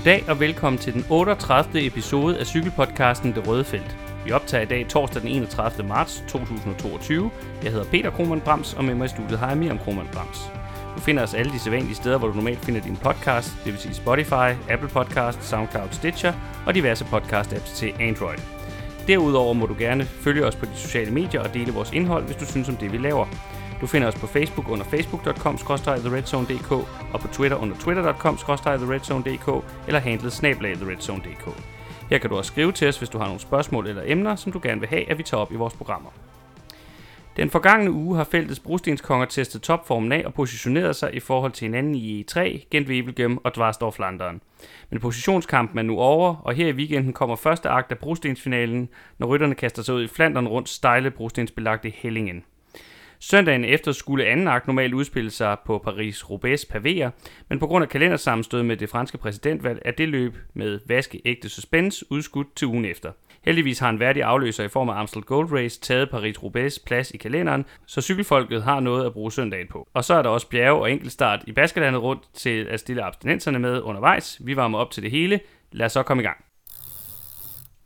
Goddag og velkommen til den 38. episode af cykelpodcasten Det Røde Felt. Vi optager i dag torsdag den 31. marts 2022. Jeg hedder Peter Krohmann Brams, og med mig i studiet har jeg Miriam Krohmann Brams. Du finder os alle de sædvanlige steder, hvor du normalt finder din podcast, det vil sige Spotify, Apple Podcast, SoundCloud, Stitcher og diverse podcast-apps til Android. Derudover må du gerne følge os på de sociale medier og dele vores indhold, hvis du synes om det, vi laver. Du finder os på Facebook under facebook.com-theredzone.dk og på Twitter under twitter.com-theredzone.dk eller handlet snablag theredzone.dk. Her kan du også skrive til os, hvis du har nogle spørgsmål eller emner, som du gerne vil have, at vi tager op i vores programmer. Den forgangne uge har feltets brostenskonger testet topformen af og positioneret sig i forhold til hinanden i E3, Gent Wevelgem og Dvarsdorf Flanderen. Men positionskampen er nu over, og her i weekenden kommer første akt af brostensfinalen, når rytterne kaster sig ud i Flandern rundt stejle brostensbelagte Hellingen. Søndagen efter skulle anden akt normalt udspille sig på Paris-Roubaix pavéer, men på grund af kalendersammenstød med det franske præsidentvalg er det løb med vaskeægte suspense udskudt til ugen efter. Heldigvis har en værdig afløser i form af Amstel Gold Race taget Paris-Roubaix plads i kalenderen, så cykelfolket har noget at bruge søndagen på. Og så er der også bjerge og enkeltstart i Baskerlandet rundt til at stille abstinenserne med undervejs. Vi varmer op til det hele. Lad os så komme i gang.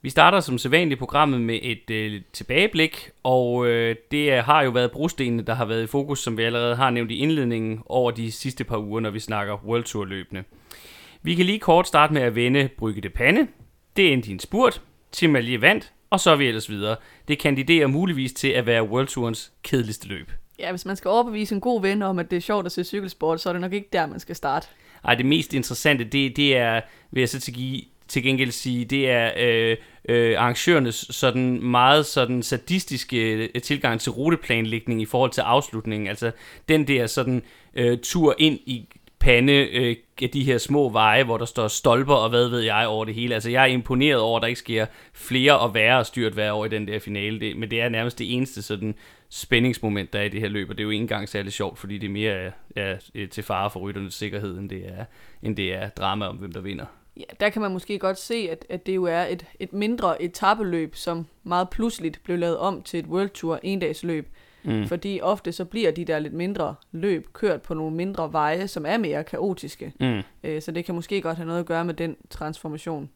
Vi starter som sædvanligt programmet med et øh, tilbageblik, og øh, det er, har jo været brostenene, der har været i fokus, som vi allerede har nævnt i indledningen over de sidste par uger, når vi snakker World Tour løbende. Vi kan lige kort starte med at vende Brygge de Pande. Det endte i en spurt. Tim Allier vandt, og så er vi ellers videre. Det kandiderer muligvis til at være World Tourens kedeligste løb. Ja, hvis man skal overbevise en god ven om, at det er sjovt at se cykelsport, så er det nok ikke der, man skal starte. Ej, det mest interessante, det, det er, vil jeg så til, give, til gengæld sige, det er øh, øh, arrangørernes sådan meget sådan sadistiske øh, tilgang til ruteplanlægning i forhold til afslutningen. Altså den der sådan øh, tur ind i pande øh, af de her små veje, hvor der står stolper og hvad ved jeg over det hele. Altså jeg er imponeret over, at der ikke sker flere og værre styrt hver år i den der finale. Det, men det er nærmest det eneste sådan spændingsmoment, der er i det her løb, og det er jo ikke engang særlig sjovt, fordi det er mere er, er øh, til fare for rytternes sikkerhed, end det er, end det er drama om, hvem der vinder. Ja, der kan man måske godt se, at, at det jo er et, et mindre etabeløb, som meget pludseligt blev lavet om til et World Tour endagsløb. Mm. Fordi ofte så bliver de der lidt mindre løb kørt på nogle mindre veje, som er mere kaotiske. Mm. Øh, så det kan måske godt have noget at gøre med den transformation.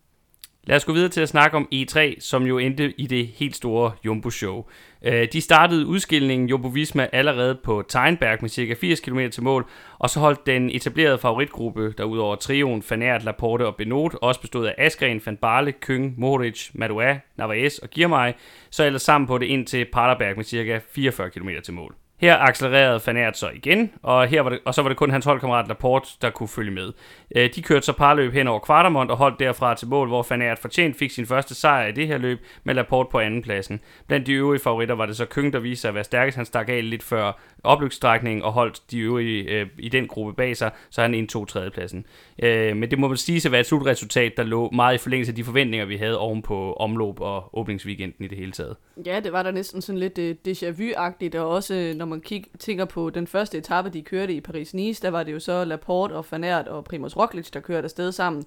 Lad os gå videre til at snakke om E3, som jo endte i det helt store Jumbo-show. Øh, de startede udskillingen Jumbo Visma allerede på Teinberg med ca. 80 km til mål, og så holdt den etablerede favoritgruppe, der udover trioen Fanert, Laporte og Benot, også bestod af Askren, Van Barle, Køng, Moritz, Madua, Narvaez og Girmay, så ellers sammen på det ind til Paderberg med ca. 44 km til mål. Her accelererede Fanert så igen, og, her var det, og så var det kun hans holdkammerat Laporte, der kunne følge med. Øh, de kørte så parløb hen over Kvartermont og holdt derfra til mål, hvor Fanert fortjent fik sin første sejr i det her løb med Laporte på andenpladsen. Blandt de øvrige favoritter var det så Køng, der viste sig at være stærkest. Han stak af lidt før opløbsstrækningen og holdt de øvrige øh, i den gruppe bag sig, så han indtog tredjepladsen. Øh, men det må man sige at være et slutresultat, der lå meget i forlængelse af de forventninger, vi havde oven på omløb og åbningsweekenden i det hele taget. Ja, det var der næsten sådan lidt øh, déjà vu-agtigt, og også øh, når man kig, tænker på den første etape, de kørte i Paris-Nice, der var det jo så Laporte og Fanert og Primoz Roglic, der kørte afsted sammen.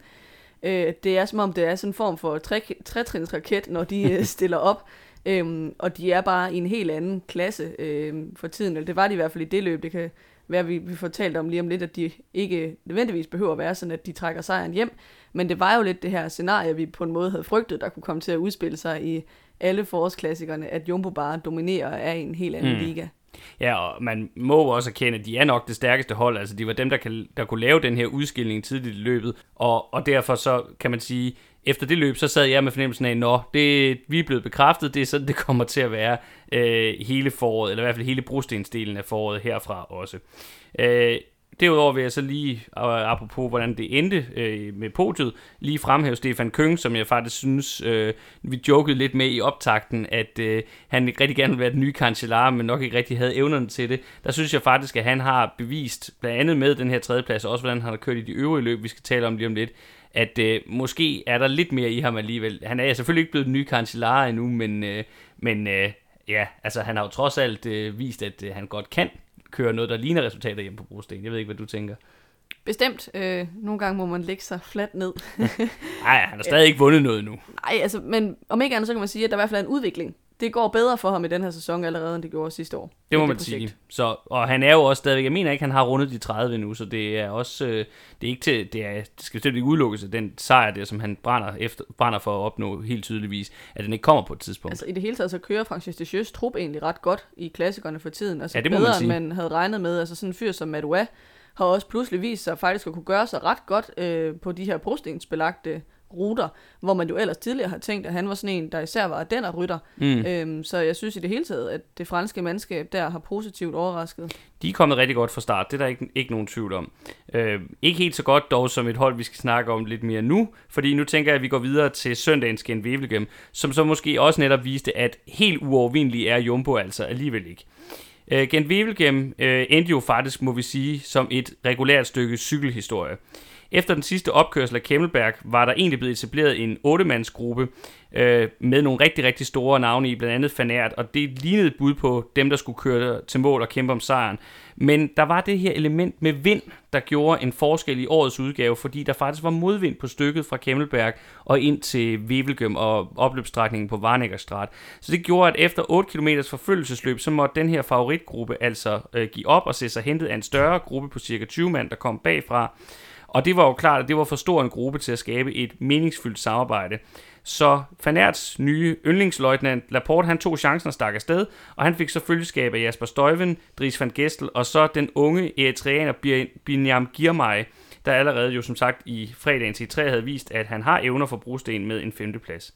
Øh, det er som om, det er sådan en form for trætrinsraket, når de øh, stiller op. Øhm, og de er bare i en helt anden klasse øhm, for tiden, eller det var de i hvert fald i det løb. Det kan være, vi, vi får talt om lige om lidt, at de ikke nødvendigvis behøver at være sådan, at de trækker sejren hjem. Men det var jo lidt det her scenarie, vi på en måde havde frygtet, der kunne komme til at udspille sig i alle forårsklassikerne, at Jumbo bare dominerer af en helt anden mm. liga. Ja, og man må også erkende, at de er nok det stærkeste hold. Altså, de var dem, der, kan, der kunne lave den her udskilling tidligt i løbet. Og, og derfor så kan man sige, efter det løb, så sad jeg med fornemmelsen af, at det, vi er blevet bekræftet, det er sådan, det kommer til at være øh, hele foråret, eller i hvert fald hele brostensdelen af foråret herfra også. Øh, Derudover vil jeg så lige, apropos hvordan det endte øh, med podiet, lige fremhæve Stefan Køng, som jeg faktisk synes, øh, vi jokede lidt med i optakten, at øh, han rigtig gerne ville være den nye kancelar, men nok ikke rigtig havde evnerne til det. Der synes jeg faktisk, at han har bevist, blandt andet med den her tredjeplads, og også hvordan han har kørt i de øvrige løb, vi skal tale om lige om lidt, at øh, måske er der lidt mere i ham alligevel. Han er selvfølgelig ikke blevet den nye kancelar endnu, men, øh, men øh, ja, altså han har jo trods alt øh, vist, at øh, han godt kan køre noget, der ligner resultater hjemme på brosten. Jeg ved ikke, hvad du tænker. Bestemt. Øh, nogle gange må man lægge sig fladt ned. Nej, han har stadig ikke vundet noget nu. Nej, altså, men om ikke andet, så kan man sige, at der i hvert fald er en udvikling. Det går bedre for ham i den her sæson allerede, end det gjorde sidste år. Det må man projekt. sige. Så, og han er jo også stadigvæk, jeg mener ikke, han har rundet de 30 nu, så det er også, øh, det er ikke til, det, er, det skal ikke udelukkes, at den sejr der, som han brænder, efter, brænder for at opnå helt tydeligvis, at den ikke kommer på et tidspunkt. Altså i det hele taget, så kører Francis Deschamps trup egentlig ret godt i klassikerne for tiden. Altså Ja, det bedre, man sige. end man havde regnet med. Altså sådan en fyr som Madouas har også pludselig vist sig faktisk at kunne gøre sig ret godt øh, på de her brostensbelagte ruter, hvor man jo ellers tidligere har tænkt, at han var sådan en, der især var den af rytter. Mm. Øhm, så jeg synes i det hele taget, at det franske mandskab der har positivt overrasket. De er kommet rigtig godt fra start, det er der ikke, ikke nogen tvivl om. Øh, ikke helt så godt dog som et hold, vi skal snakke om lidt mere nu, fordi nu tænker jeg, at vi går videre til søndagens Gent Wevelgem, som så måske også netop viste, at helt uovervindelig er Jumbo altså alligevel ikke. Øh, Gent Wevelgem øh, endte jo faktisk, må vi sige, som et regulært stykke cykelhistorie. Efter den sidste opkørsel af Kemmelberg var der egentlig blevet etableret en 8-mandsgruppe øh, med nogle rigtig, rigtig store navne i, blandt andet Fanært, og det lignede et bud på dem, der skulle køre til mål og kæmpe om sejren. Men der var det her element med vind, der gjorde en forskel i årets udgave, fordi der faktisk var modvind på stykket fra Kemmelberg og ind til Wevelgem og opløbsstrækningen på Varnækkerstrat. Så det gjorde, at efter 8 km forfølgelsesløb, så måtte den her favoritgruppe altså øh, give op og se sig hentet af en større gruppe på cirka 20 mand, der kom bagfra. Og det var jo klart, at det var for stor en gruppe til at skabe et meningsfyldt samarbejde. Så Fanerts nye yndlingsløjtnant Laporte, han tog chancen og stak afsted, og han fik så følgeskab af Jasper Støjven, Dries van Gestel, og så den unge eritreaner Binyam Girmay, der allerede jo som sagt i fredagens e i 3 havde vist, at han har evner for brugsten med en femteplads.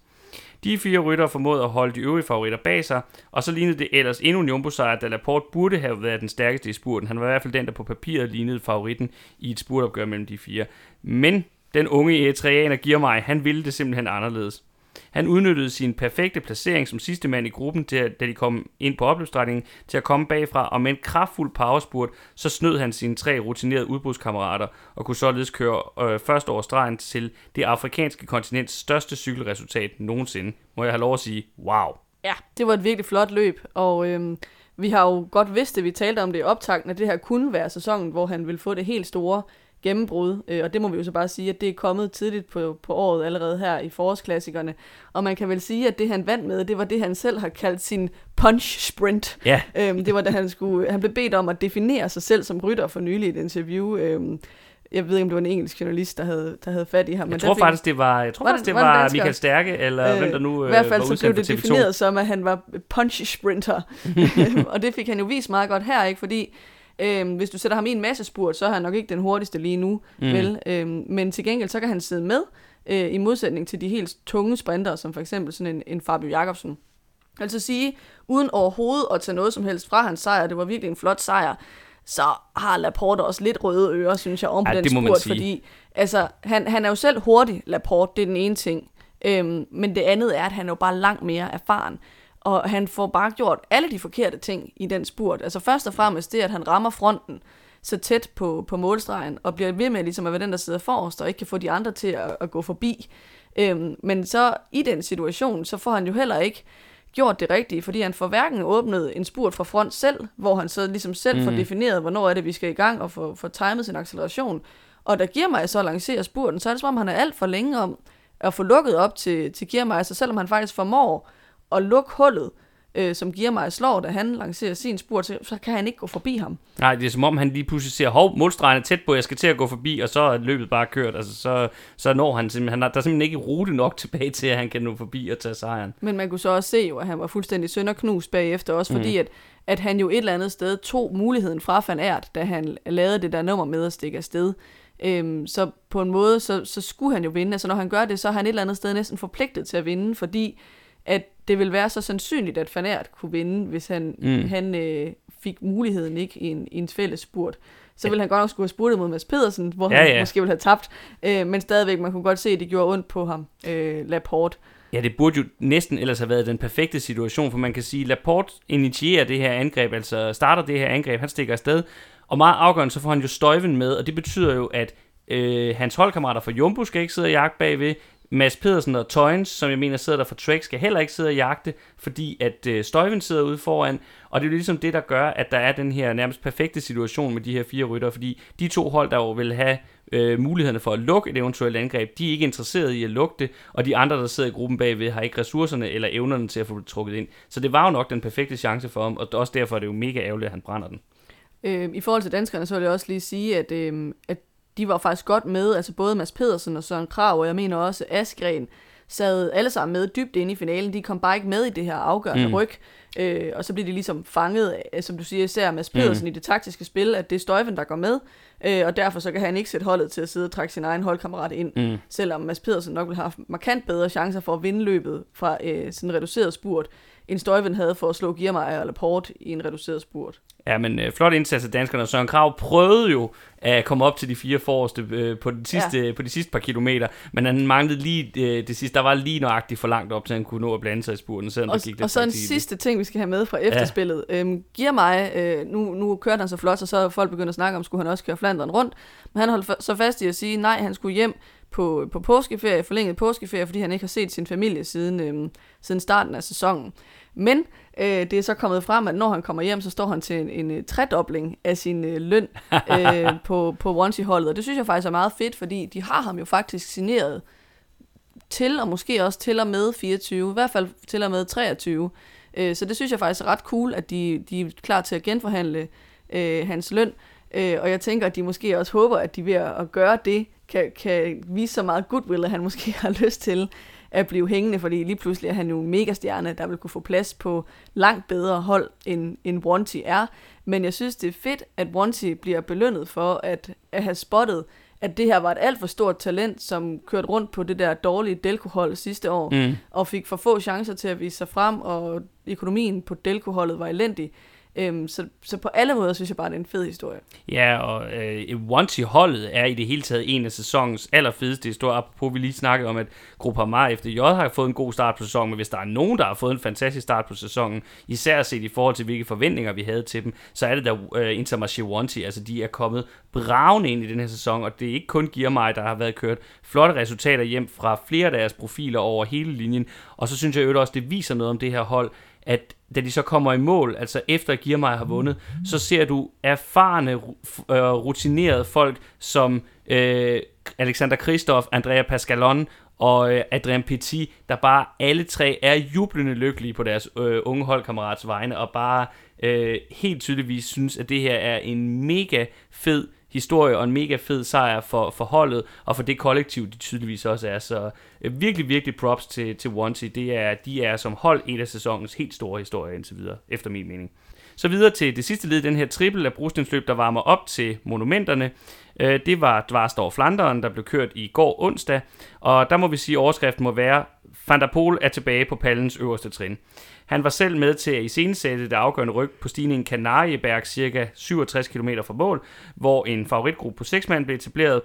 De fire rytter formåede at holde de øvrige favoritter bag sig, og så lignede det ellers endnu en jumbo-sejr, da Laporte burde have været den stærkeste i spurten. Han var i hvert fald den, der på papiret lignede favoritten i et spurtopgør mellem de fire. Men den unge eritreaner giver mig, han ville det simpelthen anderledes. Han udnyttede sin perfekte placering som sidste mand i gruppen, til, at- da de kom ind på opløbsstrækningen, til at komme bagfra, og med en kraftfuld powerspurt, så snød han sine tre rutinerede udbrudskammerater, og kunne således køre øh, først over stregen til det afrikanske kontinents største cykelresultat nogensinde. Må jeg have lov at sige, wow. Ja, det var et virkelig flot løb, og øhm, vi har jo godt vidst det, vi talte om det i optakten, at det her kunne være sæsonen, hvor han vil få det helt store gennembrud, øh, og det må vi jo så bare sige, at det er kommet tidligt på, på året allerede her i forårsklassikerne, og man kan vel sige, at det han vandt med, det var det han selv har kaldt sin punch sprint. Ja, Øhm, det var da han skulle, han blev bedt om at definere sig selv som rytter for nylig i et interview. Øhm, jeg ved ikke, om det var en engelsk journalist, der havde, der havde fat i ham. jeg der tror fik- faktisk, det var, jeg tror Var faktisk, det- var var? Michael Stærke, eller øh, hvem der nu øh, I hvert fald så blev det for TV2. defineret som, at han var punch sprinter. og det fik han jo vist meget godt her, ikke? Fordi øhm, hvis du sætter ham i en masse spurt, så er han nok ikke den hurtigste lige nu. Mm. Vel? Øhm, men til gengæld, så kan han sidde med, øh, i modsætning til de helt tunge sprinter, som for eksempel sådan en, en Fabio Jacobsen. Altså sige, uden overhovedet at tage noget som helst fra hans sejr, det var virkelig en flot sejr, så har Laporte også lidt røde ører, synes jeg, om på Ja, den må man spurt, fordi altså, han, han er jo selv hurtig, Laporte, det er den ene ting. Øhm, men det andet er, at han er jo bare langt mere erfaren. Og han får bare gjort alle de forkerte ting i den spurt. Altså først og fremmest det, at han rammer fronten så tæt på, på målstregen, og bliver ved med ligesom at være den, der sidder forrest, og ikke kan få de andre til at, at gå forbi. Øhm, men så i den situation, så får han jo heller ikke gjort det rigtige, fordi han får hverken åbnet en spurt fra front selv, hvor han så ligesom selv mm. får defineret, hvornår er det, vi skal i gang, og får, får timet sin acceleration. Og der giver mig så at lancere spurten, så er det som om, han er alt for længe om at få lukket op til, til Giermeier, så selvom han faktisk formår at lukke hullet, øh, som Giermeier slår, da han lancerer sin spurt, så, så kan han ikke gå forbi ham. Nej, det er som om, han lige pludselig ser, hov, målstregen er tæt på, jeg skal til at gå forbi, og så er løbet bare kørt. Altså, så, så når han simpelthen, han har, der er simpelthen ikke rute nok tilbage til, at han kan nå forbi og tage sejren. Men man kunne så også se jo, at han var fuldstændig sønderknust bagefter, også fordi, at, at han jo et eller andet sted tog muligheden fra Van Aert, da han lavede det der nummer med at stikke afsted. Øhm, så på en måde, så, så skulle han jo vinde. Altså når han gør det, så er han et eller andet sted næsten forpligtet til at vinde, fordi at det vil være så sandsynligt, at Van Aert kunne vinde, hvis han, mm. han øh, fik muligheden ikke i en, i en fælles spurt. Så ville han godt nok skulle have spurtet mod Mads Pedersen, hvor Ja, han ja. måske ville have tabt. Øh, men stadigvæk, man kunne godt se, at det gjorde ondt på ham, øh, Laporte. Ja, det burde jo næsten ellers have været den perfekte situation, for man kan sige, Laporte initierer det her angreb, altså starter det her angreb, han stikker afsted, og meget afgørende, så får han jo Støjven med, og det betyder jo, at øh, hans holdkammerater fra Jumbo skal ikke sidde og jagte bagved, Mads Pedersen og Tøjens, som jeg mener sidder der for Trek, skal heller ikke sidde og jagte, fordi at øh, Støjven sidder ude foran, og det er jo ligesom det, der gør, at der er den her nærmest perfekte situation med de her fire rytter, fordi de to hold, der jo vil have øh, mulighederne for at lukke et eventuelt angreb, de er ikke interesserede i at lukke det, og de andre, der sidder i gruppen bagved, har ikke ressourcerne eller evnerne til at få det trukket ind. Så det var jo nok den perfekte chance for ham, og også derfor er det jo mega ærgerligt, at han brænder den. Øh, I forhold til danskerne, så vil jeg også lige sige, at, øh, at de var faktisk godt med, altså både Mads Pedersen og Søren Krav, og jeg mener også Askren, sad alle sammen med dybt inde i finalen. De kom bare ikke med i det her afgørende mm. ryg. Øh, og så bliver de ligesom fanget, af, som du siger, især Mads Pedersen mm. i det taktiske spil, at det er Støjven, der går med. Øh, og derfor så kan han ikke sætte holdet til at sidde og trække sin egen holdkammerat ind. Mm. Selvom Mads Pedersen nok vil have haft markant bedre chancer for at vinde løbet fra øh, sådan en reduceret spurt, end Støjven havde for at slå Giermeier eller Port i en reduceret spurt. Ja, men øh, flot indsats af danskerne. Søren Krav prøvede jo at komme op til de fire forreste øh, på, den sidste, ja. på de sidste par kilometer, men han manglede lige øh, det sidste. Der var lige nøjagtigt for langt op, til han kunne nå at blande sig i spurten, selvom og, gik det Og så en sidste ting, vi skal have med fra efterspillet. Ja. Øhm, giver mig, øh, nu, nu kørte han så flot, og så folk begyndt at snakke om, skulle han også køre Flanderen rundt, men han holdt så fast i at sige, nej, han skulle hjem på, på påskeferie, forlænget påskeferie, fordi han ikke har set sin familie siden, øh, siden starten af sæsonen. Men øh, det er så kommet frem, at når han kommer hjem, så står han til en, en, en tredobling af sin øh, løn øh, på, på Onesie-holdet. Og det synes jeg faktisk er meget fedt, fordi de har ham jo faktisk signeret til, og måske også til og med 24, i hvert fald til og med 23. Øh, så det synes jeg faktisk er ret cool, at de, de er klar til at genforhandle øh, hans løn. Øh, og jeg tænker, at de måske også håber, at de ved at gøre det, kan, kan vise så meget goodwill, at han måske har lyst til at blive hængende, fordi lige pludselig er han jo en megastjerne, der vil kunne få plads på langt bedre hold, end, end Bronte er. Men jeg synes, det er fedt, at Bronte bliver belønnet for at, at have spottet, at det her var et alt for stort talent, som kørte rundt på det der dårlige Delco-hold sidste år, mm. og fik for få chancer til at vise sig frem, og økonomien på Delco-holdet var elendig. Øhm, så, så på alle måder synes jeg bare, det er en fed historie. Ja, og øh, Once-holdet er i det hele taget en af sæsonens allerfedeste historier. Apropos, vi lige snakkede om, at Gruppe Amar efter J har fået en god start på sæsonen, men hvis der er nogen, der har fået en fantastisk start på sæsonen, især set i forhold til, hvilke forventninger vi havde til dem, så er det da øh, Intermarché Once. Altså, de er kommet bravende ind i den her sæson, og det er ikke kun mig, der har været kørt flotte resultater hjem fra flere af deres profiler over hele linjen. Og så synes jeg jo også, det viser noget om det her hold, at da de så kommer i mål, altså efter at Giermeier har vundet, så ser du erfarne, øh, rutinerede folk som øh, Alexander Kristoff, Andrea Pascalon og øh, Adrien Petit, der bare alle tre er jublende lykkelige på deres øh, unge holdkammerats vegne, og bare øh, helt tydeligvis synes, at det her er en mega fed historie og en mega fed sejr for, for holdet, og for det kollektiv, de tydeligvis også er. Så øh, virkelig, virkelig props til, til Wanty. Det er, de er som hold en af sæsonens helt store historier indtil videre, efter min mening. Så videre til det sidste led, den her trippel af brugstinsløb, der varmer op til monumenterne. Øh, det var Dvarstor Flanderen, der blev kørt i går onsdag, og der må vi sige, at overskriften må være, Van der Pol er tilbage på pallens øverste trin. Han var selv med til at iscenesætte det afgørende ryg på stigningen Kanarieberg, cirka 67 km fra mål, hvor en favoritgruppe på 6 mand blev etableret.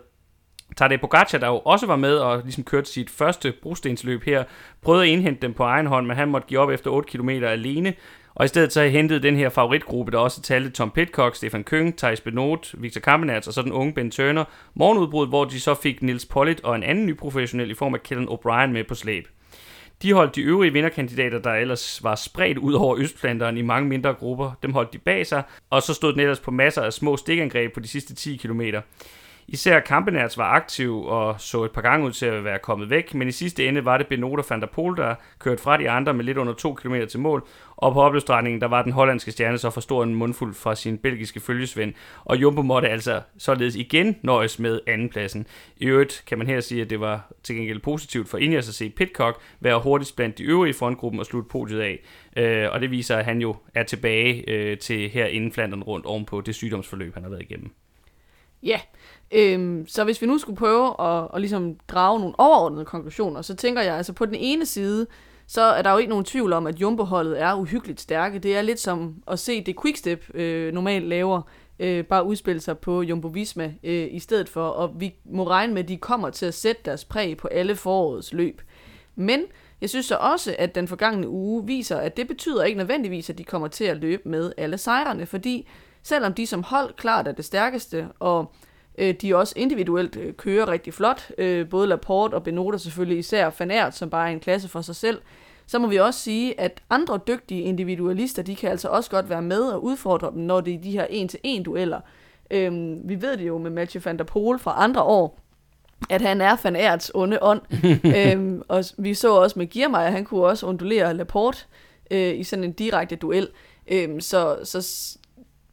Tadej Pogacar, der jo også var med og ligesom kørte sit første brostensløb her, prøvede at indhente dem på egen hånd, men han måtte give op efter 8 km alene. Og i stedet så hentede den her favoritgruppe, der også talte Tom Pitcock, Stefan Køng, Thijs Benot, Victor Kampenerts og så den unge Ben Turner, morgenudbrud, hvor de så fik Nils Pollitt og en anden ny professionel i form af Kellen O'Brien med på slæb. De holdt de øvrige vinderkandidater, der ellers var spredt ud over østplanteren i mange mindre grupper, dem holdt de bag sig, og så stod den ellers på masser af små stikangreb på de sidste 10 km. Især Kampenerts var aktiv og så et par gange ud til at være kommet væk, men i sidste ende var det Benota van der Pol, der kørte fra de andre med lidt under 2 km til mål, og på opløbsdrejningen, der var den hollandske stjerne så for stor en mundfuld fra sin belgiske følgesvend, og Jumbo måtte altså således igen nøjes med andenpladsen. I øvrigt kan man her sige, at det var til gengæld positivt for Ineos at se Pitcock være hurtigst blandt de øvrige i frontgruppen og slutte podiet af. Øh, og det viser, at han jo er tilbage øh, til her inden Flandern rundt ovenpå det sygdomsforløb, han har været igennem. Ja, øhm, så hvis vi nu skulle prøve at, at ligesom drage nogle overordnede konklusioner, så tænker jeg altså på den ene side, så er der jo ikke nogen tvivl om, at Jumbo-holdet er uhyggeligt stærke. Det er lidt som at se det Quickstep øh, normalt laver, øh, bare udspille sig på Jumbo Visma øh, i stedet for, og vi må regne med, at de kommer til at sætte deres præg på alle forårets løb. Men jeg synes så også, at den forgangne uge viser, at det betyder ikke nødvendigvis, at de kommer til at løbe med alle sejrene, fordi selvom de som hold klart er det stærkeste, og Øh, de også individuelt øh, kører rigtig flot. Øh, både Laporte og Benota selvfølgelig, især Fanert, som bare er en klasse for sig selv. Så må vi også sige, at andre dygtige individualister, de kan altså også godt være med og udfordre dem, når det er de her en-til-en dueller. Øhm, vi ved det jo med Mathieu van der Poel fra andre år, at han er Van Aerts onde ånd. øhm, og vi så også med Giermeier, han kunne også undulere Laporte øh, i sådan en direkte duel. Øhm, så, så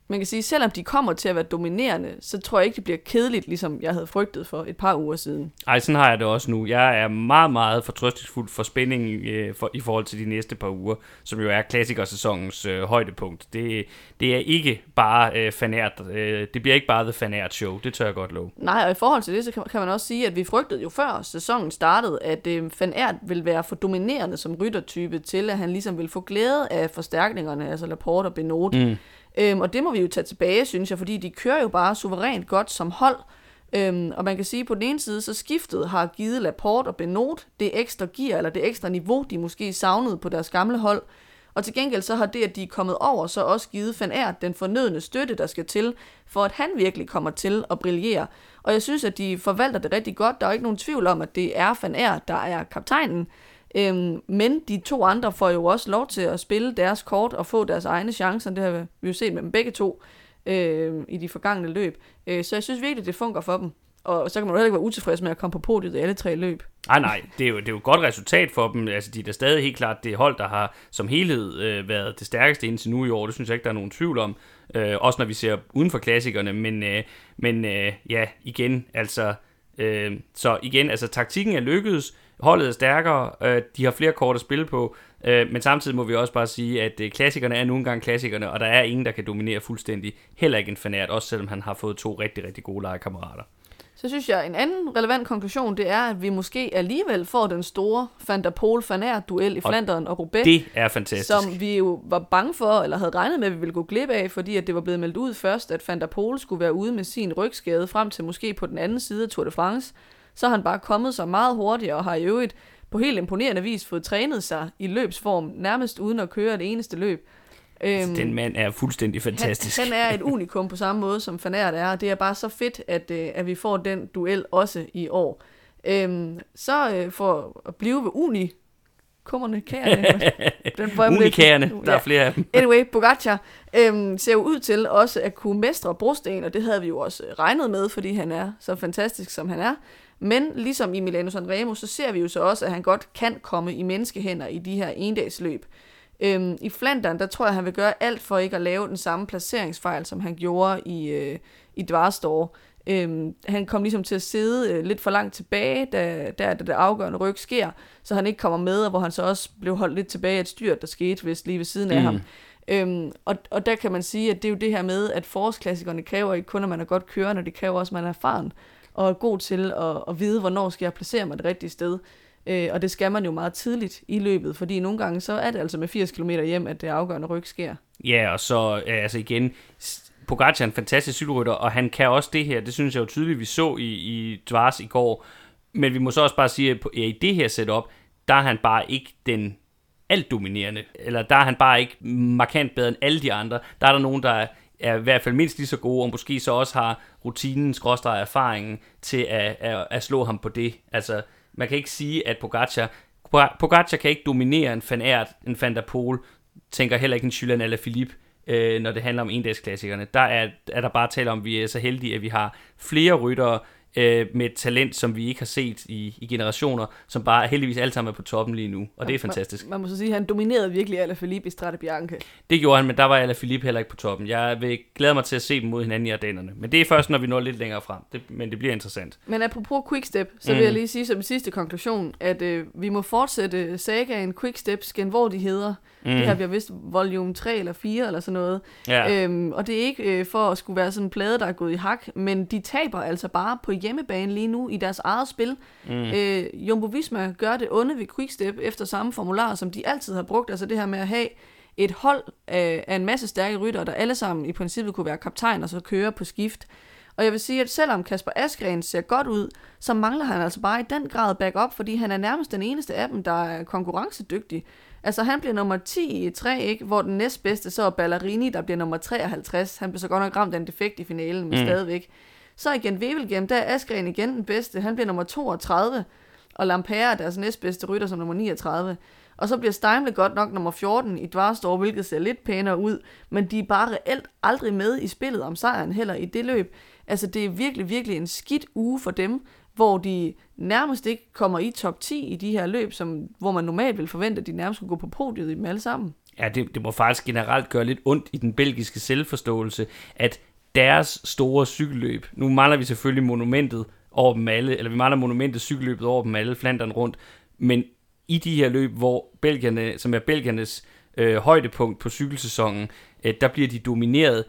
man kan sige, selvom de kommer til at være dominerende, så tror jeg ikke, det bliver kedeligt, ligesom jeg havde frygtet for et par uger siden. Ej, sådan har jeg det også nu. Jeg er meget, meget fortrøstningsfuld for spænding øh, for, i forhold til de næste par uger, som jo er klassikersæsonens øh, højdepunkt. Det, det er ikke bare øh, fanært. Øh, det bliver ikke bare The Fanært Show, det tør jeg godt love. Nej, og i forhold til det, så kan, kan man også sige, at vi frygtede jo før sæsonen startede, at øh, Fanært vil være for dominerende som ryttertype til, at han ligesom vil få glæde af forstærkningerne, altså Laporte og Benot. Mm. Øhm, og det må vi jo tage tilbage, synes jeg, fordi de kører jo bare suverænt godt som hold. Øhm, og man kan sige, at på den ene side, så skiftet har givet Laporte og Benot det ekstra gear, eller det ekstra niveau, de måske savnede på deres gamle hold. Og til gengæld så har det, at de er kommet over, så også givet Van Aert den fornødne støtte, der skal til, for at han virkelig kommer til at brillere. Og jeg synes, at de forvalter det rigtig godt. Der er ikke nogen tvivl om, at det er Van Aert, der er kaptajnen. Øhm, men de to andre får jo også lov til at spille deres kort og få deres egne chancer. Det har vi jo set med dem begge to øh, i de forgangne løb. Øh, så jeg synes virkelig, det fungerer for dem. Og så kan man jo heller ikke være utilfreds med at komme på podiet i alle tre løb. Nej, nej, det er, jo, det er jo et godt resultat for dem. Altså, de er da stadig helt klart det hold, der har som helhed øh, været det stærkeste indtil nu i år. Det synes jeg ikke, der er nogen tvivl om. Øh, også når vi ser uden for klassikerne. Men, øh, men øh, ja, igen, altså... Øh, så igen, altså taktikken er lykkedes holdet er stærkere, øh, de har flere kort at spille på, øh, men samtidig må vi også bare sige, at øh, klassikerne er nogle gange klassikerne, og der er ingen, der kan dominere fuldstændig. Heller ikke en fanat, også selvom han har fået to rigtig, rigtig gode legekammerater. Så synes jeg, en anden relevant konklusion, det er, at vi måske alligevel får den store Van der Pol duel i Flandern og Roubaix. Det er fantastisk. Som vi jo var bange for, eller havde regnet med, at vi ville gå glip af, fordi at det var blevet meldt ud først, at Van der Pol skulle være ude med sin rygskade frem til måske på den anden side af Tour de France så har han bare kommet så meget hurtigere og har i øvrigt på helt imponerende vis fået trænet sig i løbsform, nærmest uden at køre det eneste løb. Øhm, den mand er fuldstændig fantastisk. Han, han er et unikum på samme måde, som Fanert er, og det er bare så fedt, at, øh, at vi får den duel også i år. Øhm, så øh, for at blive ved uni, kummerne, kærerne. Unikærerne, der er flere af dem. Anyway, Pogacar øhm, ser jo ud til også at kunne mestre brosten, og det havde vi jo også regnet med, fordi han er så fantastisk, som han er. Men ligesom i Milano Sanremo, så ser vi jo så også, at han godt kan komme i menneskehænder i de her endagsløb. Øhm, I Flandern, der tror jeg, han vil gøre alt for ikke at lave den samme placeringsfejl, som han gjorde i, øh, i Dvarstor. Øhm, han kom ligesom til at sidde øh, lidt for langt tilbage, da, da, da det afgørende ryg sker, så han ikke kommer med, og hvor han så også blev holdt lidt tilbage af et styrt, der skete vist lige ved siden af mm. ham. Øhm, og, og der kan man sige, at det er jo det her med, at forårsklassikerne kræver ikke kun, at man er godt kørende, det kræver også, at man er erfaren og er god til at, at vide, hvornår skal jeg placere mig det rigtige sted. Øh, og det skal man jo meget tidligt i løbet, fordi nogle gange så er det altså med 80 km hjem, at det afgørende ryg sker. Ja, og så altså igen, Pogacar er en fantastisk cykelrytter, og han kan også det her. Det synes jeg jo tydeligt, vi så i, i Dvars i går. Men vi må så også bare sige, at i det her setup, der er han bare ikke den alt dominerende. Eller der er han bare ikke markant bedre end alle de andre. Der er der nogen, der er i hvert fald mindst lige så gode, og måske så også har rutinen, skråstrej erfaringen til at, at, at slå ham på det. Altså, man kan ikke sige, at Pogacar, Pogacar kan ikke dominere en Van Aert, en Van der Pol, tænker heller ikke en Julian eller Philippe, øh, når det handler om endagsklassikerne. Der er, er der bare tale om, at vi er så heldige, at vi har flere ryttere, øh, med et talent, som vi ikke har set i, i generationer, som bare heldigvis alle sammen er på toppen lige nu, og det er fantastisk. Man, man må så sige, at han dominerede virkelig Alaphilippe i Strade Bianca. Det gjorde han, men der var Alaphilippe heller ikke på toppen. Jeg vil glæde mig til at se dem mod hinanden i Ardennerne, men det er først, når vi når lidt længere frem, det, men det bliver interessant. Men apropos Quickstep, så mm. vil jeg lige sige som sidste konklusion, at øh, vi må fortsætte sagaen Quicksteps hedder. Mm. Det her bliver vist volume 3 eller 4 eller sådan noget. Ja. Øhm, og det er ikke øh, for at skulle være sådan en plade, der er gået i hak, men de taber altså bare på hjemmebane lige nu i deres eget spil. Mm. Øh, Jumbo Visma gør det onde ved Quickstep efter samme formular, som de altid har brugt. Altså det her med at have et hold af, af en masse stærke rytter, der alle sammen i princippet kunne være kaptajn og så køre på skift. Og jeg vil sige, at selvom Kasper Askren ser godt ud, så mangler han altså bare i den grad backup, fordi han er nærmest den eneste af dem, der er konkurrencedygtig. Altså han bliver nummer 10 i 3, ikke? hvor den næstbedste så er Ballerini, der bliver nummer 53. Han blev så godt nok ramt af en defekt i finalen, men mm. stadigvæk. Så igen Wevelgem, der er Askren igen den bedste. Han bliver nummer 32, og Lampere er deres næstbedste rytter som nummer 39. Og så bliver Steimle godt nok nummer 14 i Dvarstor, hvilket ser lidt pænere ud, men de er bare reelt aldrig med i spillet om sejren heller i det løb. Altså det er virkelig, virkelig en skidt uge for dem, hvor de nærmest ikke kommer i top 10 i de her løb, som, hvor man normalt vil forvente, at de nærmest skulle gå på podiet i dem alle sammen. Ja, det, det må faktisk generelt gøre lidt ondt i den belgiske selvforståelse, at deres store cykelløb, nu mangler vi selvfølgelig monumentet over dem alle, eller vi mangler monumentet cykelløbet over dem alle, Flandern rundt, men i de her løb, hvor belgierne, som er belgiernes øh, højdepunkt på cykelsæsonen, øh, der bliver de domineret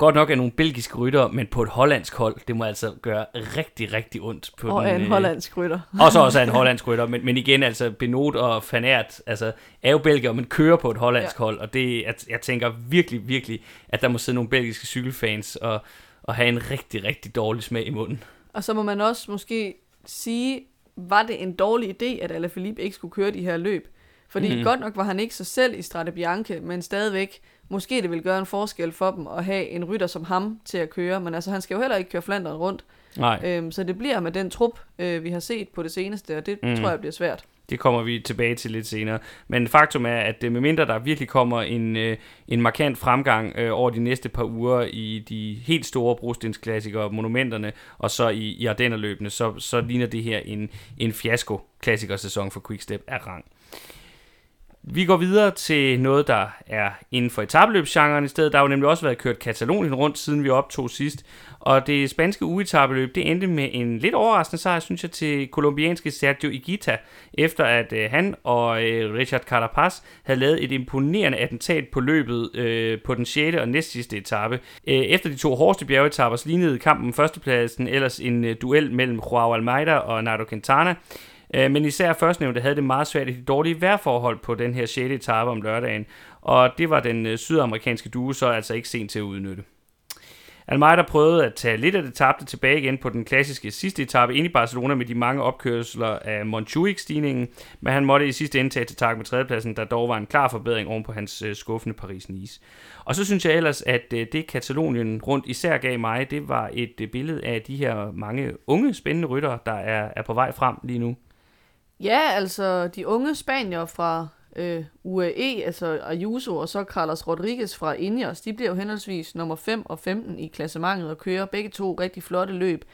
godt nok af nogle belgiske rytter, men på et hollandsk hold, det må altså gøre rigtig, rigtig ondt. På og den, en øh, hollandsk rytter. og så også af en hollandsk rytter, men, men igen, altså Benot og Fanert, altså er jo belgier, men kører på et hollandsk ja. hold, og det, jeg, jeg tænker virkelig, virkelig, at der må sidde nogle belgiske cykelfans og, og have en rigtig, rigtig dårlig smag i munden. Og så må man også måske sige, var det en dårlig idé, at Alaphilippe ikke skulle køre de her løb? Fordi mm. godt nok var han ikke sig selv i Strade Bianche, men stadigvæk, måske det vil gøre en forskel for dem at have en rytter som ham til at køre, men altså han skal jo heller ikke køre Flandern rundt. Nej. Øhm, så det bliver med den trup, øh, vi har set på det seneste, og det mm. tror jeg bliver svært. Det kommer vi tilbage til lidt senere. Men faktum er, at med mindre der virkelig kommer en, øh, en markant fremgang øh, over de næste par uger i de helt store brostensklassikere, monumenterne, og så i, i Ardennerløbene, så, så ligner det her en, en fiasko klassikersæson for Quickstep af rang. Vi går videre til noget, der er inden for etabløbsgenren i stedet. Der har jo nemlig også været kørt Katalonien rundt, siden vi optog sidst. Og det spanske ugetabeløb, det endte med en lidt overraskende sejr, synes jeg, til kolumbianske Sergio Igita, efter at øh, han og øh, Richard Carapaz havde lavet et imponerende attentat på løbet øh, på den 6. og næstsidste etape. Øh, efter de to hårdeste bjergetapper lignede kampen førstepladsen ellers en øh, duel mellem Joao Almeida og Nairo Quintana. Øh, men især førstnævnte havde det meget svært i de dårlige vejrforhold på den her 6. etape om lørdagen, og det var den øh, sydamerikanske duo så altså ikke sent til at udnytte. Almeida prøvede at tage lidt af det tabte tilbage igen på den klassiske sidste etape ind i Barcelona med de mange opkørsler af Montjuic-stigningen, men han måtte i sidste ende tage til tak med tredjepladsen, der dog var en klar forbedring oven på hans øh, skuffende Paris-Nice. Og så synes jeg ellers, at øh, det Katalonien rundt især gav mig, det var et øh, billede af de her mange unge, spændende ryttere, der er, er på vej frem lige nu. Ja, altså de unge spanier fra øh, UAE, altså Ayuso og så Carlos Rodriguez fra Ineos, de bliver jo henholdsvis nummer 5 og 15 i klassementet og kører begge to rigtig flotte løb.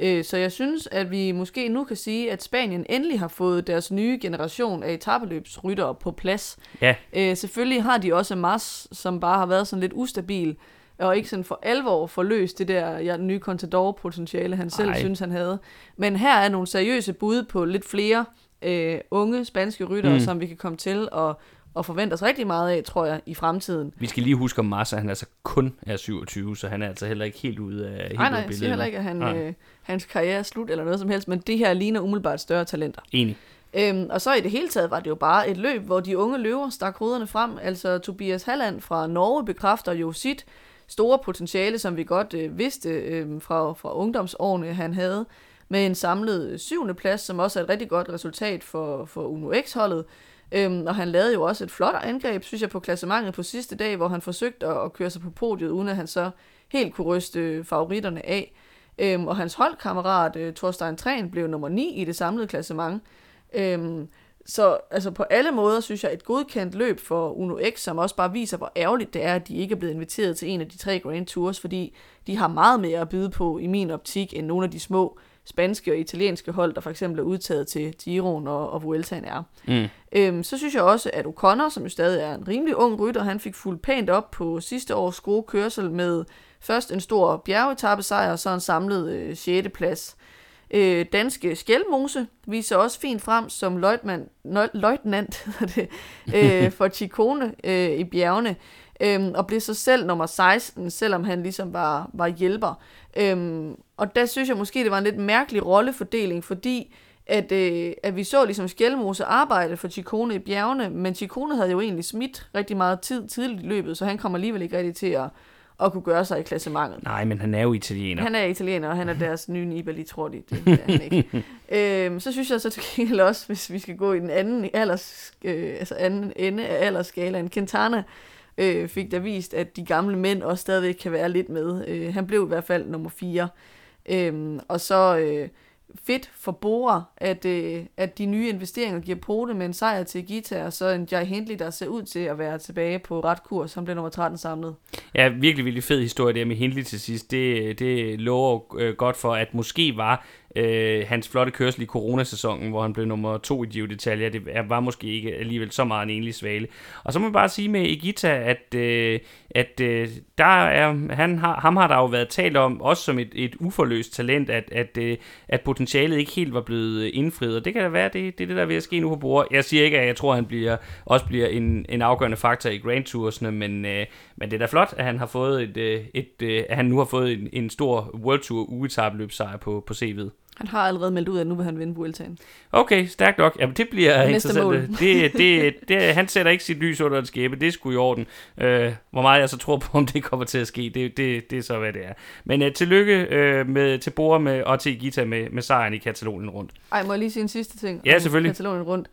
Øh, så jeg synes, at vi måske nu kan sige, at Spanien endelig har fået deres nye generation af etabeløbsryttere på plads. Ja. Øh, selvfølgelig har de også Mars, som bare har været sådan lidt ustabil, og ikke sådan for alvor forløst det der ja, nye Contador-potentiale, han selv Ej. synes, han havde. Men her er nogle seriøse bud på lidt flere øh, unge spanske ryttere, mm. som vi kan komme til at, at forvente os rigtig meget af, tror jeg, i fremtiden. Vi skal lige huske om Massa, han altså kun er 27, så han er altså heller ikke helt ude af helt Nej, nej, jeg siger heller ikke, at han, øh, hans karriere er slut eller noget som helst, men det her ligner umiddelbart større talenter. Enig. Øhm, og så i det hele taget var det jo bare et løb, hvor de unge løver stak hovederne frem. Altså Tobias Halland fra Norge bekræfter jo sit store potentiale, som vi godt øh, vidste øh, fra, fra ungdomsårene, han havde med en samlet øh, syvende plads, som også er et rigtig godt resultat for, for Uno X-holdet. Øhm, og han lavede jo også et flot angreb, synes jeg, på klassementet på sidste dag, hvor han forsøgte at, at køre sig på podiet, uden at han så helt kunne ryste øh, favoritterne af. Øhm, og hans holdkammerat, øh, Thorstein Træn, blev nummer 9 i det samlede klassement. Øhm, så altså på alle måder synes jeg et godkendt løb for Uno X, som også bare viser, hvor ærgerligt det er, at de ikke er blevet inviteret til en af de tre Grand Tours, fordi de har meget mere at byde på i min optik, end nogle af de små spanske og italienske hold, der for eksempel er udtaget til Giroen og, og Vueltaen er. Mm. Øhm, så synes jeg også, at O'Connor, som jo stadig er en rimelig ung rytter, han fik fuldt pænt op på sidste års gode kørsel med først en stor bjergetappesejr og så en samlet øh, 6. plads. Øh, danske Skjelmose viser også fint frem som løjtnant, løjtnant det, øh, for Chikone øh, i bjergene, øh, og blev så selv nummer 16, selvom han ligesom var, var hjælper. Øh, og der synes jeg måske, det var en lidt mærkelig rollefordeling, fordi at, øh, at vi så ligesom Skjelmose arbejde for Chikone i bjergene, men Chikone havde jo egentlig smidt rigtig meget tid tidligt i løbet, så han kommer alligevel ikke rigtig til at, at kunne gøre sig i klassementet. Nej, men han er jo italiener. Han er italiener, og han er deres nye Nibali, tror de. Det er han ikke. øhm, så synes jeg så til gengæld også, hvis vi skal gå i den anden, alders, øh, altså anden ende af aldersskalaen, Quintana øh, fik der vist, at de gamle mænd også stadigvæk kan være lidt med. Øh, han blev i hvert fald nummer 4. Øh, og så øh, fedt for Bora, at, øh, at de nye investeringer giver pote med en sejr til Gita, og så en Jai Hindley, der ser ud til at være tilbage på ret kurs, som blev nummer 13 samlet. Ja, virkelig, virkelig fed historie der med Hindley til sidst. Det, det lover øh, godt for, at måske var øh, hans flotte kørsel i coronasæsonen, hvor han blev nummer to i Gio d'Italia, det var måske ikke alligevel så meget en enlig svale. Og så må man bare sige med Egita, at, øh, at øh, der er, han har, ham har der jo været talt om, også som et, et uforløst talent, at, at, øh, at potentialet ikke helt var blevet indfriet. Og det kan da være, det, det er det, der er ved at ske nu på bordet. Jeg siger ikke, at jeg tror, at han bliver, også bliver en, en afgørende faktor i Grand Toursene, men, øh, men det er da flot, at han har fået et, øh, et, et, at han nu har fået en, en stor World Tour ugetabeløbsejr på, på CV'et. Han har allerede meldt ud, at nu vil han vinde Vueltaen. Okay, stærkt nok. Jamen, det bliver Næste interessant. mål. Det, det, det, han sætter ikke sit lys under en skæbe. Det er sgu i orden. Øh, hvor meget jeg så tror på, om det kommer til at ske, det, det, det er så, hvad det er. Men øh, tillykke øh, med, til Bora med, og til Gita med, med sejren i Katalonien rundt. Ej, må jeg lige sige en sidste ting? Ja, selvfølgelig. Katalonien rundt.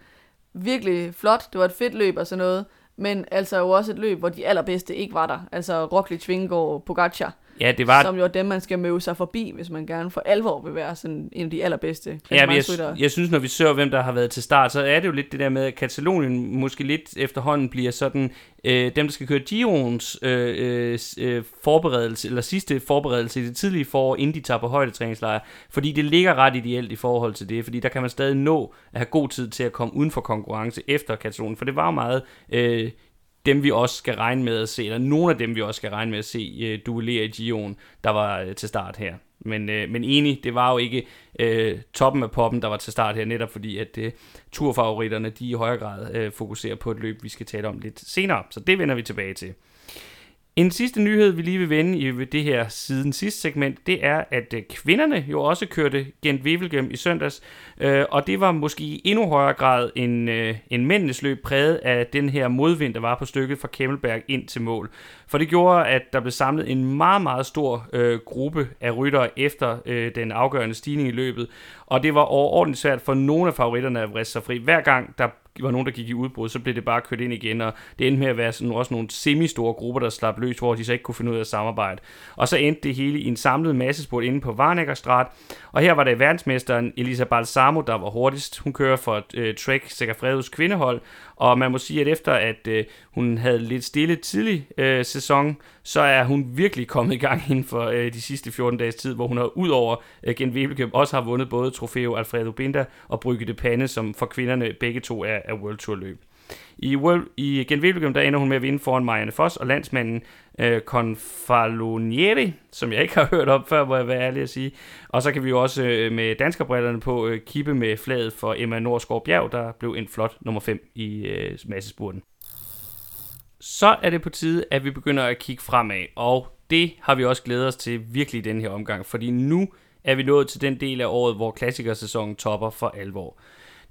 Virkelig flot. Det var et fedt løb og sådan noget. Men altså jo også et løb, hvor de allerbedste ikke var der. Altså Roglic, Vingegaard, Pogacar. Ja, det var... Som jo er dem, man skal møde sig forbi, hvis man gerne for alvor vil være sådan en af de allerbedste Ja, men jeg, jeg synes, når vi ser, hvem der har været til start, så er det jo lidt det der med, at Katalonien måske lidt efterhånden bliver sådan, øh, dem der skal køre Giroens øh, øh, øh, forberedelse, eller sidste forberedelse i det tidlige forår, inden de tager på højdetræningslejr, fordi det ligger ret ideelt i forhold til det, fordi der kan man stadig nå at have god tid til at komme uden for konkurrence efter Katalonien, for det var jo meget... Øh, dem vi også skal regne med at se, eller nogle af dem vi også skal regne med at se øh, duellere i Gion, der var øh, til start her. Men, øh, men enig, det var jo ikke øh, toppen af poppen, der var til start her, netop fordi at øh, turfavoritterne, de i højere grad øh, fokuserer på et løb, vi skal tale om lidt senere. Så det vender vi tilbage til. En sidste nyhed, vi lige vil vende i det her siden sidste segment, det er, at øh, kvinderne jo også kørte Gent Wevelgem i søndags, øh, og det var måske i endnu højere grad en, øh, en mændenes løb præget af den her modvind, der var på stykket fra Kemmelberg ind til mål. For det gjorde, at der blev samlet en meget, meget stor øh, gruppe af ryttere efter øh, den afgørende stigning i løbet, og det var overordentligt svært for nogle af favoritterne at vriste sig fri. Hver gang der var nogen, der gik i udbrud, så blev det bare kørt ind igen, og det endte med at være sådan, også nogle semi-store grupper, der slap løs, hvor de så ikke kunne finde ud af at samarbejde. Og så endte det hele i en samlet massespurt inde på Varnækkerstrat, og her var det verdensmesteren Elisa Balsamo, der var hurtigst. Hun kører for øh, Trek Segafredos kvindehold, og man må sige, at efter at øh, hun havde lidt stille tidlig øh, sæson, så er hun virkelig kommet i gang inden for øh, de sidste 14 dages tid, hvor hun har ud over øh, Gent Wevelgem også har vundet både Trofeo Alfredo Binda og Brygge de Pande, som for kvinderne begge to er, er World Tour løb. I, World, i Gent Wevelgem, der ender hun med at vinde foran Marianne Foss og landsmanden øh, Confalonieri, som jeg ikke har hørt om før, må jeg være ærlig at sige. Og så kan vi jo også øh, med danskerbrillerne på øh, kippe med flaget for Emma Norsgaard Bjerg, der blev en flot nummer 5 i øh, massespurten. Så er det på tide, at vi begynder at kigge fremad, og det har vi også glædet os til virkelig i den her omgang, fordi nu er vi nået til den del af året, hvor klassikersæsonen topper for alvor.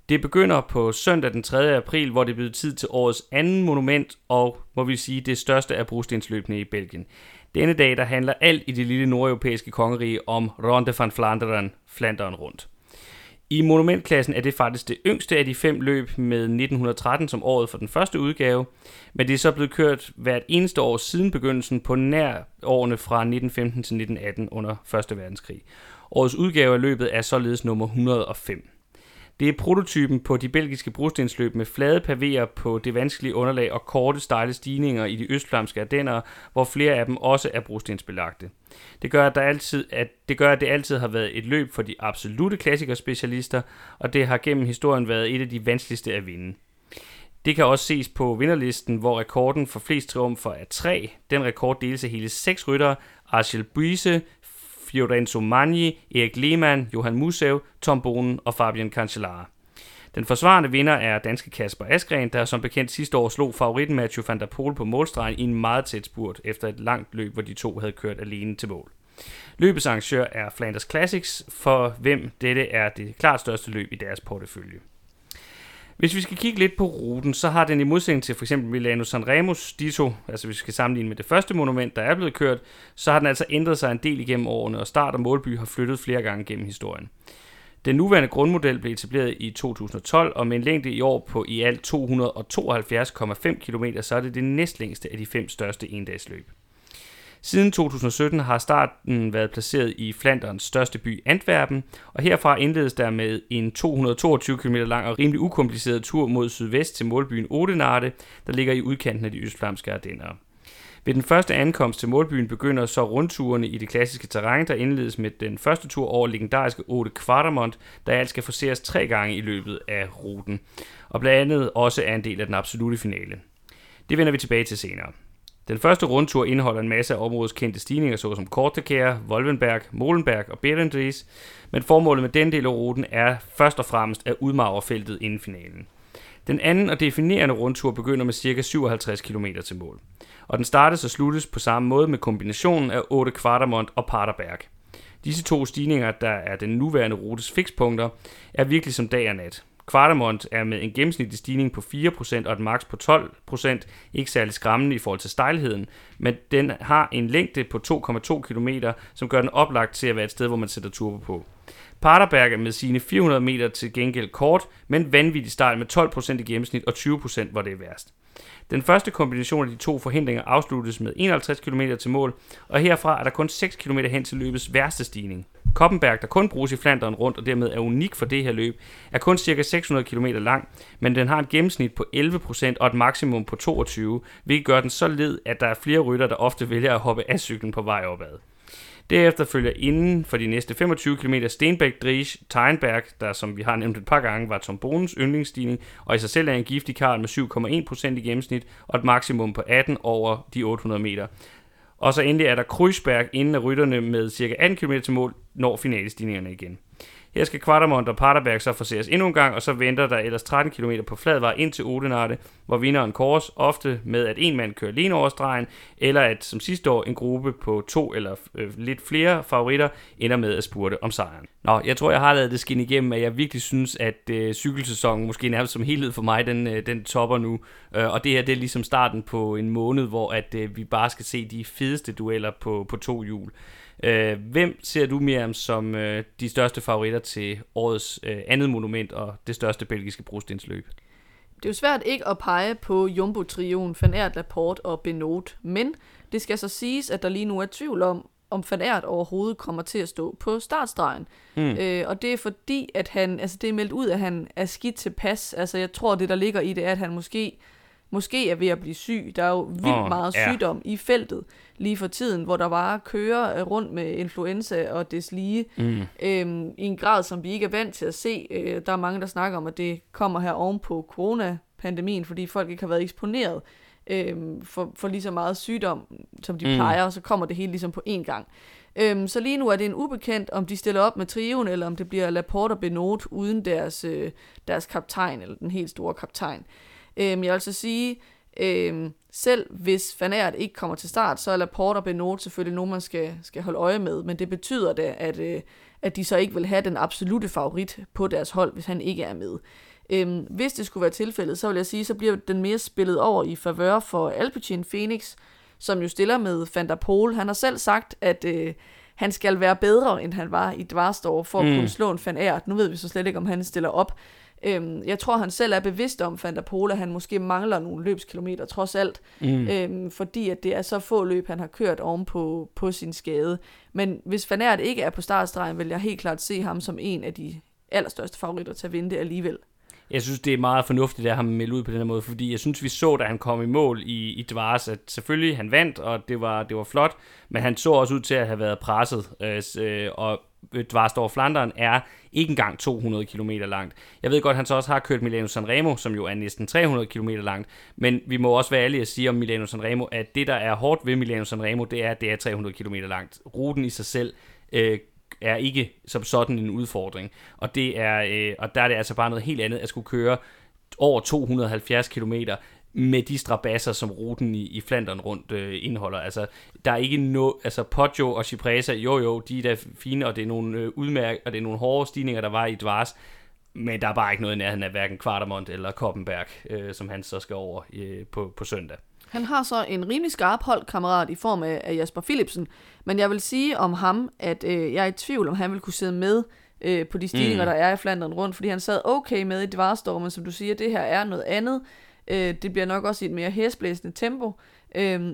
Det begynder på søndag den 3. april, hvor det bliver tid til årets anden monument, og må vi sige det største af brostensløbene i Belgien. Denne dag der handler alt i det lille nordeuropæiske kongerige om Ronde van Vlaanderen, Flanderen rundt. I monumentklassen er det faktisk det yngste af de fem løb med 1913 som året for den første udgave, men det er så blevet kørt hvert eneste år siden begyndelsen på nær årene fra 1915 til 1918 under 1. verdenskrig. Årets udgave af løbet er således nummer 105. Det er prototypen på de belgiske brostensløb med flade pavéer på det vanskelige underlag og korte, stejle stigninger i de østflamske ardenner, hvor flere af dem også er brostensbelagte. Det gør, at, der altid, at, det gør, at det altid har været et løb for de absolute klassikerspecialister, og det har gennem historien været et af de vanskeligste at vinde. Det kan også ses på vinderlisten, hvor rekorden for flest triumfer er 3. Den rekord deles af hele 6 ryttere, Archel Buise, Fiorenzo Magni, Erik Lehmann, Johan Musev, Tom Bonen og Fabian Cancellara. Den forsvarende vinder er danske Kasper Askren, der som bekendt sidste år slog favoritten Mathieu van der Poel på målstregen i en meget tæt spurt efter et langt løb, hvor de to havde kørt alene til mål. Løbets arrangør er Flanders Classics, for hvem dette er det klart største løb i deres portefølje. Hvis vi skal kigge lidt på ruten, så har den i modsætning til for eksempel Milano Sanremos Dito, altså hvis vi skal sammenligne med det første monument, der er blevet kørt, så har den altså ændret sig en del igennem årene, og start og målby har flyttet flere gange gennem historien. Den nuværende grundmodel blev etableret i 2012, og med en længde i år på i alt 272,5 km, så er det det næstlængste af de fem største endagsløb. Siden 2017 har starten været placeret i Flanderns største by Antwerpen, og herfra indledes der med en 222 km lang og rimelig ukompliceret tur mod sydvest til målbyen Odenarte, der ligger i udkanten af de østflamske ardenner. Ved den første ankomst til målbyen begynder så rundturene i det klassiske terræn, der indledes med den første tur over legendariske Ode Quatermont, der alt skal forseres tre gange i løbet af ruten, og blandt andet også er en del af den absolute finale. Det vender vi tilbage til senere. Den første rundtur indeholder en masse af områdets kendte stigninger, såsom Kortekær, Volvenberg, Molenberg og Berendries, men formålet med den del af ruten er først og fremmest at udmagre feltet inden finalen. Den anden og definerende rundtur begynder med ca. 57 km til mål, og den startes og sluttes på samme måde med kombinationen af 8 Quartermont og Paterberg. Disse to stigninger, der er den nuværende rutes fikspunkter, er virkelig som dag og nat. Quartermont er med en gennemsnitlig stigning på 4% og et maks på 12%, ikke særlig skræmmende i forhold til stejlheden, men den har en længde på 2,2 km, som gør den oplagt til at være et sted, hvor man sætter turbo på. Paterberg er med sine 400 meter til gengæld kort, men vanvittig stejl med 12% i gennemsnit og 20% hvor det er værst. Den første kombination af de to forhindringer afsluttes med 51 km til mål, og herfra er der kun 6 km hen til løbets værste stigning. Koppenberg, der kun bruges i Flandern rundt og dermed er unik for det her løb, er kun ca. 600 km lang, men den har et gennemsnit på 11% og et maksimum på 22, hvilket gør den så led, at der er flere rytter, der ofte vælger at hoppe af cyklen på vej opad. Derefter følger inden for de næste 25 km Stenbæk, Driesch, Teinberg, der som vi har nævnt et par gange var Tom Bonens yndlingsstigning, og i sig selv er en giftig karl med 7,1% i gennemsnit og et maksimum på 18 over de 800 meter. Og så endelig er der Kreuzberg inden at rytterne med ca. 18 km til mål, når finalestigningerne igen. Her skal Quatermont og Paterberg så forseres endnu en gang, og så venter der ellers 13 km på flad vej ind til Odenarte, hvor vinderen kors ofte med, at en mand kører alene over stregen, eller at som sidste år en gruppe på to eller øh, lidt flere favoritter ender med at spurte om sejren. Nå, jeg tror, jeg har lavet det skinne igennem, at jeg virkelig synes, at øh, cykelsæsonen, måske nærmest som helhed for mig, den, øh, den topper nu. Øh, og det her, det er ligesom starten på en måned, hvor at øh, vi bare skal se de fedeste dueller på, på to hjul. Øh, hvem ser du, Miriam, som øh, de største favoritter til årets øh, andet monument og det største belgiske brostensløb? Det er jo svært ikke at pege på Jumbo-trioen Van Aert, Laporte og Benot, men det skal så siges, at der lige nu er tvivl om, om Van Aert overhovedet kommer til at stå på startstregen. Mm. Øh, og det er fordi, at han, altså det er meldt ud, at han er skidt tilpas. Altså jeg tror, det der ligger i det er, at han måske måske er ved at blive syg. Der er jo vildt oh, meget ja. sygdom i feltet lige for tiden, hvor der bare kører øh, rundt med influenza og deslige mm. øhm, i en grad, som vi ikke er vant til at se. Øh, der er mange, der snakker om, at det kommer her oven på coronapandemien, fordi folk ikke har været eksponeret øhm, for, for lige så meget sygdom, som de mm. plejer, og så kommer det hele ligesom på én gang. Øhm, så lige nu er det en ubekendt, om de stiller op med trioen, eller om det bliver Laporte og Benot uden deres, øh, deres kaptajn, eller den helt store kaptajn. Øhm, jeg vil så sige, øhm, selv hvis Van Aert ikke kommer til start, så er Laporte og Benot selvfølgelig nogen, man skal, skal holde øje med, men det betyder det, at, øh, at de så ikke vil have den absolute favorit på deres hold, hvis han ikke er med. Øhm, hvis det skulle være tilfældet, så vil jeg sige, så bliver den mere spillet over i favør for Alpecin Phoenix, som jo stiller med Van der Pol. Han har selv sagt, at øh, han skal være bedre, end han var i Dvarstor, for at mm. kunne slå en Van Aert. Nu ved vi så slet ikke, om han stiller op. Øhm, jeg tror, han selv er bevidst om, Van der Pol, at han måske mangler nogle løbskilometer trods alt, mm. øhm, fordi at det er så få løb, han har kørt oven på, på sin skade. Men hvis Van Aert ikke er på startstregen, vil jeg helt klart se ham som en af de allerstørste favoritter til at vinde det alligevel. Jeg synes, det er meget fornuftigt at ham melde ud på den her måde, fordi jeg synes, vi så, da han kom i mål i, i Dvars, at selvfølgelig han vandt, og det var, det var flot, men han så også ud til at have været presset, øh, og Øh, Dvarstor Flanderen er ikke engang 200 km langt. Jeg ved godt, at han så også har kørt Milano Sanremo, som jo er næsten 300 km langt, men vi må også være ærlige at sige om Milano Sanremo, at det, der er hårdt ved Milano Sanremo, det er, at det er 300 km langt. Ruten i sig selv øh, er ikke som sådan en udfordring, og, det er, øh, og der er det altså bare noget helt andet at skulle køre over 270 km med de strabasser, som ruten i, i Flandern rundt øh, indeholder. Altså, der er ikke no, altså Poggio og Cipresa, jo jo, de er da fine, og det er nogle øh, udmærk, og det er nogle hårde stigninger, der var i Dvars, men der er bare ikke noget i nærheden af hverken Kvartermont eller Koppenberg, øh, som han så skal over øh, på, på søndag. Han har så en rimelig skarp holdkammerat i form af, af Jasper Philipsen, men jeg vil sige om ham, at øh, jeg er i tvivl, om han vil kunne sidde med øh, på de stigninger, mm. der er i Flandern rundt, fordi han sad okay med i Dvarstor, men som du siger, det her er noget andet. Øh, det bliver nok også i et mere hæsblæsende tempo.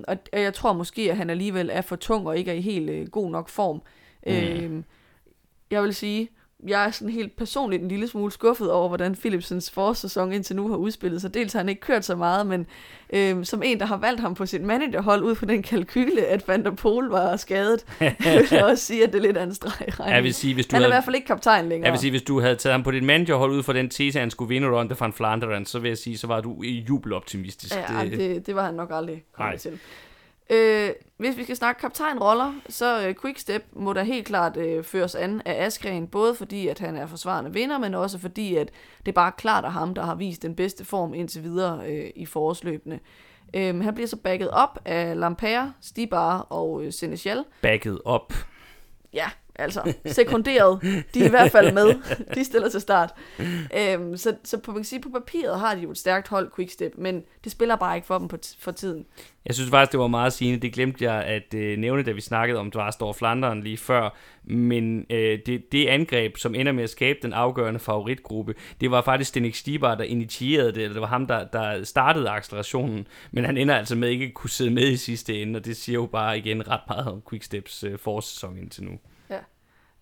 Og og jeg tror måske, at han alligevel er for tung og ikke er i helt øh, god nok form. Mm. Øhm, jeg vil sige, jeg er sådan helt personligt en lille smule skuffet over, hvordan Philipsens forårssæson indtil nu har udspillet sig. Dels har han ikke kørt så meget, men øhm, som en, der har valgt ham på sit managerhold ud fra den kalkyle, at Van der Pol var skadet, vil jeg også sige, at det er lidt af en streg i. Jeg vil sige, hvis du Han er i havde, hvert fald ikke kaptajn længere. jeg vil sige, hvis du havde taget ham på dit managerhold ud fra den tese, at han skulle vinde Ronde van Flandern, så vil jeg sige, så var du jubeloptimistisk. Ja, det, det, det var han nok aldrig Nej. kommet til. Øh, hvis vi skal snakke kaptajnroller, så øh, Quickstep må der helt klart øh, føres an af Askren, både fordi at han er forsvarende vinder, men også fordi at det er bare klart af ham, der har vist den bedste form indtil videre øh, i forårsløbene. Øh, han bliver så backet op af Lampere, Stibar og øh, Senechal. Backet op. Ja, altså sekunderet. De er i hvert fald med. De stiller til start. Øhm, så, så på, man kan sige, på papiret har de jo et stærkt hold Quickstep, men det spiller bare ikke for dem på for tiden. Jeg synes faktisk, det var meget sigende. Det glemte jeg at øh, nævne, da vi snakkede om Dvarstor Flandern lige før. Men øh, det, det angreb, som ender med at skabe den afgørende favoritgruppe, det var faktisk Stenik Stibar, der initierede det. Eller det var ham, der, der startede accelerationen. Men han ender altså med ikke at kunne sidde med i sidste ende. Og det siger jo bare igen ret meget om Quicksteps øh, forårssæson indtil nu.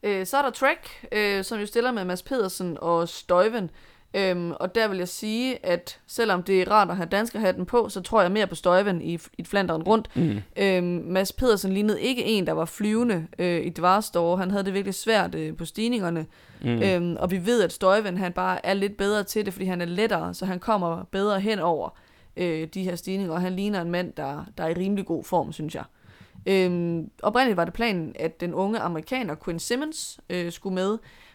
Øh, så er der Trek, øh, som jo stiller med Mads Pedersen og Støjven. Øhm, og der vil jeg sige, at selvom det er rart at have danskerhatten på, så tror jeg mere på Støjven i, i Flanderen rundt. Mm. Øhm, Mads Pedersen lignede ikke en, der var flyvende øh, i Dvarstore. Han havde det virkelig svært øh, på stigningerne. Mm. Øhm, og vi ved, at Støjven han bare er lidt bedre til det, fordi han er lettere, så han kommer bedre hen over øh, de her stigninger. Og han ligner en mand, der, der er i rimelig god form, synes jeg. Øhm, oprindeligt var det planen, at den unge amerikaner Quinn Simmons øh, skulle med,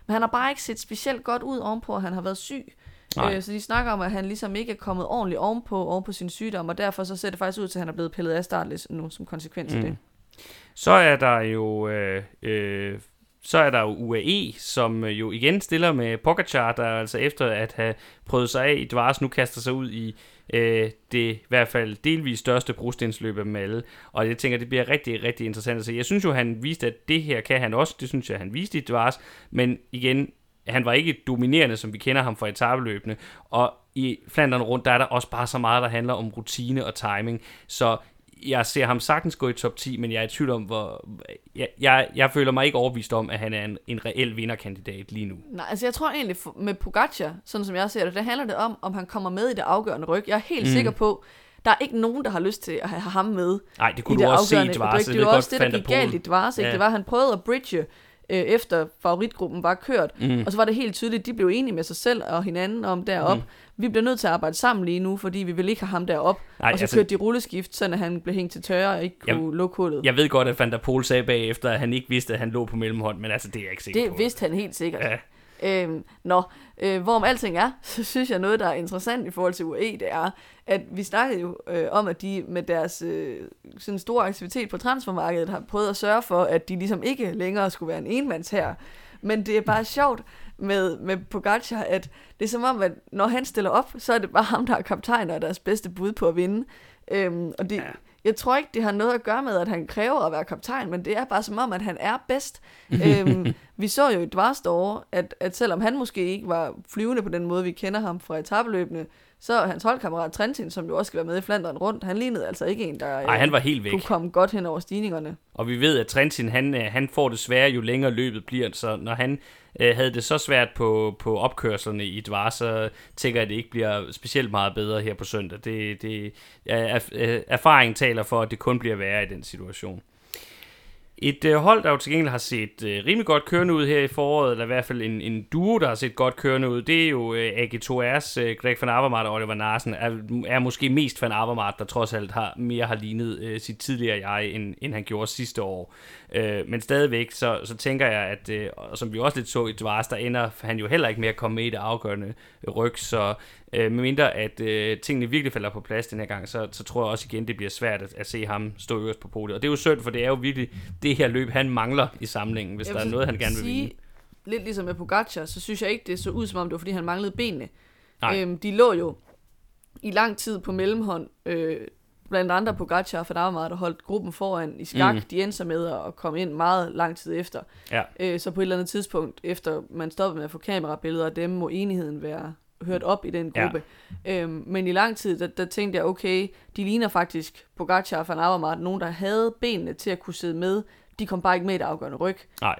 men han har bare ikke set specielt godt ud ovenpå, at han har været syg. Nej. Øh, så de snakker om, at han ligesom ikke er kommet ordentligt ovenpå, ovenpå sin sygdom, og derfor så ser det faktisk ud til, at han er blevet pillet af startlisten nu, som konsekvens af Mm. det. Så er der jo øh, øh, så er der jo UAE, som øh, jo igen stiller med Pogacar, der altså efter at have prøvet sig af i Dvars, nu kaster sig ud i øh, det i hvert fald delvis største brostensløb af dem alle. Og jeg tænker, det bliver rigtig, rigtig interessant Så. Jeg synes jo, han viste, at det her kan han også. Det synes jeg, han viste i Dvars. Men igen, han var ikke dominerende, som vi kender ham fra etabeløbene. Og i Flandern rundt, der er der også bare så meget, der handler om rutine og timing. Så jeg ser ham sagtens gå i top 10, men jeg er i tvivl om, hvor... Jeg, jeg, jeg føler mig ikke overbevist om, at han er en, en reel vinderkandidat lige nu. Nej, altså jeg tror egentlig med Pogacar, sådan som jeg ser det, der handler det om, om han kommer med i det afgørende ryg. Jeg er helt Mm. sikker på, der er ikke nogen, der har lyst til at have ham med Nej, det i kunne det du også se i afgørende Dvars. ryg. Det er jo også det, der gik galt i Dvars, ikke? Ja. Det var, at han prøvede at bridge øh, efter favoritgruppen var kørt, Mm. og så var det helt tydeligt, de blev enige med sig selv og hinanden om derop. Mm. Vi bliver nødt til at arbejde sammen lige nu, fordi vi vil ikke have ham derop. Nej, og så altså- kørte de rulleskift, så han blev hængt til tørre og ikke kunne Jamen, lukke hullet. Jeg ved godt, at Van der Pol sagde bagefter, at han ikke vidste, at han lå på mellemhånd, men altså, det er jeg ikke sikker Det på. vidste han helt sikkert. Ja. Øhm, nå, øh, hvorom alting er, så synes jeg noget, der er interessant i forhold til UAE, det er, at vi snakkede jo øh, om, at de med deres øh, sådan store aktivitet på transfermarkedet har prøvet at sørge for, at de ligesom ikke længere skulle være en enmands her. Men det er bare sjovt med, med Pogacar, at det er som om, at når han stiller op, så er det bare ham, der er kaptajn og er deres bedste bud på at vinde. Øhm, og det, Ja. jeg tror ikke, det har noget at gøre med, at han kræver at være kaptajn, men det er bare som om, at han er bedst. øhm, vi så jo i Dvarstor, at, at selvom han måske ikke var flyvende på den måde, vi kender ham fra etabeløbene, så hans holdkammerat Trentin, som jo også skal være med i Flandern rundt, han lignede altså ikke en, der øh, han var helt væk. kunne komme godt hen over stigningerne. Og vi ved, at Trentin, han, øh, han får det sværere, jo længere løbet bliver. Så når han øh, havde det så svært på, på opkørslerne i Dvar, så tænker jeg, at det ikke bliver specielt meget bedre her på søndag. Det, det, er, er, øh, erfaringen taler for, at det kun bliver værre i den situation. Et øh, hold, der jo til gengæld har set øh, rimelig godt kørende ud her i foråret, eller i hvert fald en, en duo, der har set godt kørende ud, det er jo øh, AG2R's øh, Greg van Avermaet og Oliver Narsen, er, er måske mest van Avermaet, der trods alt har, mere har lignet øh, sit tidligere jeg, end, end han gjorde sidste år. Øh, men stadigvæk, så, så tænker jeg, at øh, som vi også lidt så i Dvars, der ender han jo heller ikke med at komme med i det afgørende ryg, så øh, medmindre at øh, tingene virkelig falder på plads den her gang, så, så tror jeg også igen, det bliver svært at, at se ham stå øverst på podiet. Og det er jo synd, for det er jo virkelig det her løb, han mangler i samlingen, hvis Jeg der er noget, han gerne vil sige, vinde. Lidt ligesom med Pogacar, så synes jeg ikke, det så ud som om, det var fordi, han manglede benene. Nej. Øhm, de lå jo i lang tid på mellemhånd, øh, blandt andre Pogacar og Van Avermaet, der holdt gruppen foran i skak. Mm. De endte så med at komme ind meget lang tid efter. Ja. Øh, så på et eller andet tidspunkt, efter man stoppede med at få kamerabilleder af dem, må enigheden være hørt op i den gruppe. Ja. Øhm, men i lang tid, der, der tænkte jeg, okay, de ligner faktisk Pogacar og Van Avermaet, nogen, der havde benene til at kunne sidde med. De kom bare ikke med i det afgørende ryg. Nej,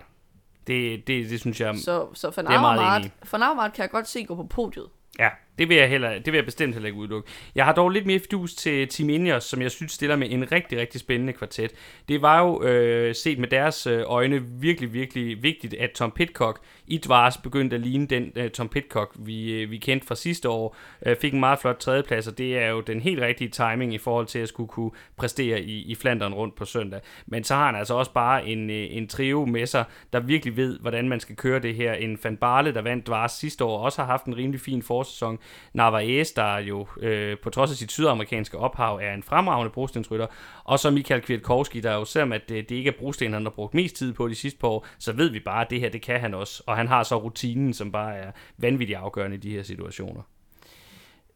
det, det, det synes jeg, Så, så Van Det er meget enig Van Avermaet kan jeg godt se gå på podiet. ja, det vil jeg, heller, det vil jeg bestemt heller ikke udelukke. Jeg har dog lidt mere fidus til Team Ineos, som jeg synes stiller med en rigtig, rigtig spændende kvartet. Det var jo øh, set med deres øh, øjne virkelig, virkelig vigtigt, at Tom Pitcock Idvars begyndte at ligne den øh, Tom Pitcock, vi, øh, vi kendte fra sidste år. Øh, fik en meget flot tredjeplads, og det er jo den helt rigtige timing i forhold til at skulle kunne præstere i, i Flandern rundt på søndag. Men så har han altså også bare en, øh, en trio med sig, der virkelig ved, hvordan man skal køre det her. En Van Barle, der vandt Dvars sidste år, også har haft en rimelig fin forsæson. Narvaez, der jo øh, på trods af sit sydamerikanske ophav er en fremragende brostensrytter, og så Michael Kwiatkowski, der jo selvom at det, det ikke er brosten, han har brugt mest tid på de sidste par år, så ved vi bare, at det her, det kan han også. Og han har så rutinen, som bare er vanvittigt afgørende i de her situationer.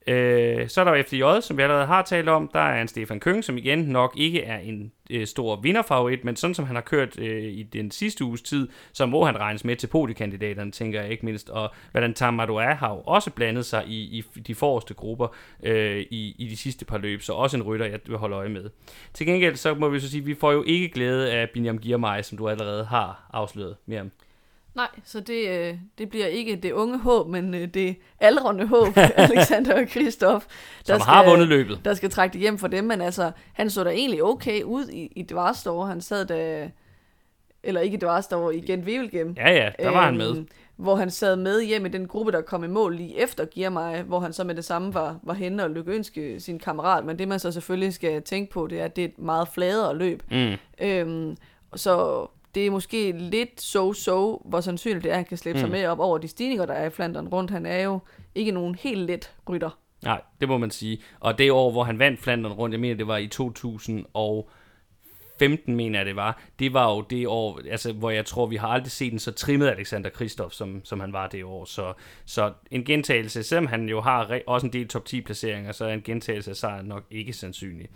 Øh, så er der jo FDJ, som vi allerede har talt om. Der er en Stefan Køng, som igen nok ikke er en øh, stor vinderfavorit, men sådan som han har kørt øh, i den sidste uges tid, så må han regnes med til podiekandidaterne, tænker jeg ikke mindst. Og hvordan Tamadou har jo også blandet sig i, i de forreste grupper øh, i, i de sidste par løb, så også en rytter, jeg vil holde øje med. Til gengæld så må vi så sige, at vi får jo ikke glæde af Binyam Girmay, som du allerede har afsløret mere om. Nej, så det, øh, det bliver ikke det unge håb, men øh, det aldrende håb, Alexander og Kristoff, Som har vundet løbet. der skal trække det hjem for dem. Men altså, han så da egentlig okay ud i, i Dvarstor. Han sad da, eller ikke i Dvarstor, i Gent Wevelgem. Ja, ja, der var han med. Hvor han sad med hjem i den gruppe, der kom i mål lige efter Girmay, hvor han så med det samme var, var henne og lykønske sin kammerat. Men det man så selvfølgelig skal tænke på, det er, at det er et meget fladere løb. Mm. Øhm, så det er måske lidt so-so, hvor sandsynligt det er, at han kan slippe mm. sig med op over de stigninger, der er i Flandern rundt. Han er jo ikke nogen helt let rytter. Nej, det må man sige. Og det år, hvor han vandt Flandern rundt, jeg mener, det var i 15, mener jeg det var, det var jo det år, altså, hvor jeg tror, vi har aldrig set en så trimmet Alexander Kristoff, som, som han var det år. Så, så en gentagelse, selvom han jo har re- også en del top 10 placeringer, så er en gentagelse af sejren nok ikke sandsynlig.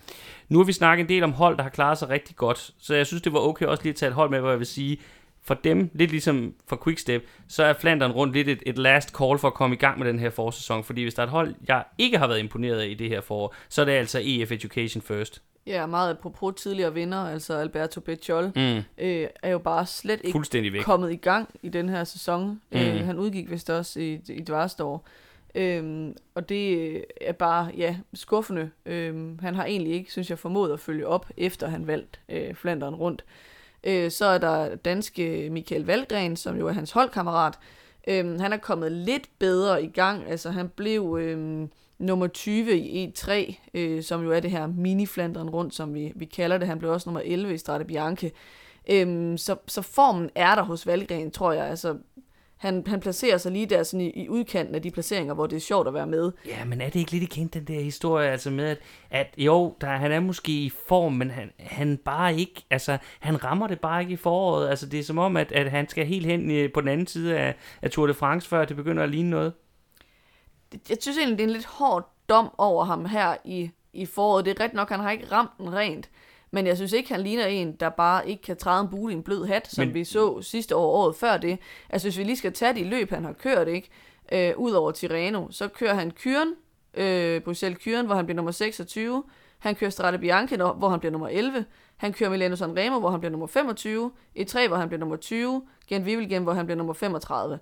Nu har vi snakket en del om hold, der har klaret sig rigtig godt, så jeg synes, det var okay også lige at tage et hold med, hvor jeg vil sige, for dem, lidt ligesom for Quickstep, så er Flandern rundt lidt et, et last call for at komme i gang med den her forårssæson, fordi hvis der er et hold, jeg ikke har været imponeret af i det her forår, så er det altså EF Education First. Ja, meget apropos tidligere vinder, altså Alberto Becciol, Mm. øh, er jo bare slet ikke væk. kommet i gang i den her sæson. Mm. Mm. Øh, han udgik vist også i, i Dvarstor. Øhm, og det øh, er bare, ja, skuffende. Øhm, han har egentlig ikke, synes jeg, formået at følge op, efter han valgte øh, Flanderen rundt. Øh, så er der danske Michael Valgren, som jo er hans holdkammerat. Øhm, han er kommet lidt bedre i gang. Altså, han blev øhm, nummer 20 i E3, øh, som jo er det her mini-Flanderen rundt, som vi, vi kalder det. Han blev også nummer 11 i Strade Bianche. Øhm, så, så formen er der hos Valgren, tror jeg. Altså, han, han placerer sig lige der sådan i, i udkanten af de placeringer, hvor det er sjovt at være med. Ja, men er det ikke lidt kendt, den der historie, altså med, at, at jo, der, han er måske i form, men han, han bare ikke, altså, han rammer det bare ikke i foråret. Altså, det er som om, at, at han skal helt hen øh, på den anden side af, af Tour de France, før det begynder at ligne noget jeg synes egentlig, det er en lidt hård dom over ham her i, i foråret. Det er ret nok, han har ikke ramt den rent. Men jeg synes ikke, han ligner en, der bare ikke kan træde en bule i en blød hat, som Men- vi så sidste år året før det. Altså hvis vi lige skal tage de løb, han har kørt, ikke? Øh, ud over Tirreno, så kører han Kyren, øh, Bruxelles Kyren, hvor han bliver nummer 26. Han kører Strade Bianche, hvor han bliver nummer 11. Han kører Milano Sanremo, hvor han bliver nummer 25. E3, hvor han bliver nummer 20. Gent Wevelgem, hvor han bliver nummer 35.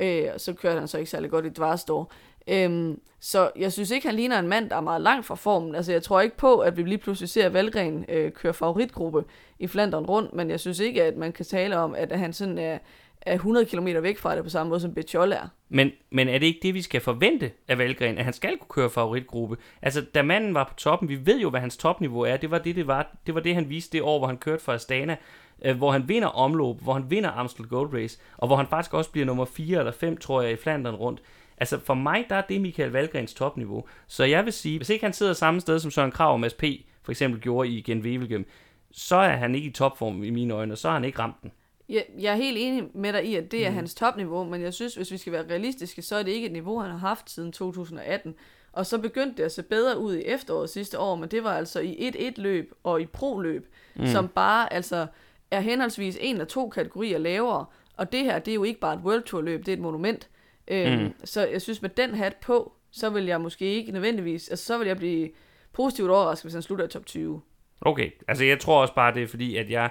Øh, og så kørte han så ikke særlig godt i Dvarstor. Øhm, så jeg synes ikke, han ligner en mand, der er meget langt fra formen. Altså, jeg tror ikke på, at vi lige pludselig ser Valgren øh, køre favoritgruppe i Flandern rundt, men jeg synes ikke, at man kan tale om, at han sådan er, er 100 km væk fra det på samme måde, som Betjol er. Men, men er det ikke det, vi skal forvente af Valgren, at han skal kunne køre favoritgruppe? Altså, da manden var på toppen, vi ved jo, hvad hans topniveau er. Det var det, det var. Det var det, han viste det år, hvor han kørte for Astana, øh, hvor han vinder omløb, hvor han vinder Amstel Gold Race, og hvor han faktisk også bliver nummer 4 eller 5, tror jeg, i Flandern rundt. Altså, for mig, der er det Michael Valgrens topniveau. Så jeg vil sige, hvis ikke han sidder samme sted, som Søren Krav og Mads P. for eksempel gjorde i Gen Wevelgem, så er han ikke i topform i mine øjne, og så har han ikke ramt den. Jeg, jeg er helt enig med dig i, at det er hans topniveau, men jeg synes, hvis vi skal være realistiske, så er det ikke et niveau, han har haft siden 2018. Og så begyndte det at se bedre ud i efteråret sidste år, men det var altså i 1-1-løb og i pro-løb, mm. som bare altså er henholdsvis en og to kategorier lavere. Og det her, det er jo ikke bare et World Tour løb, det er et monument. Øhm, mm. Så jeg synes, med den hat på, så vil jeg måske ikke nødvendigvis, altså så vil jeg blive positivt overrasket, hvis han slutter i top 20. Okay, altså jeg tror også bare, det er fordi, at jeg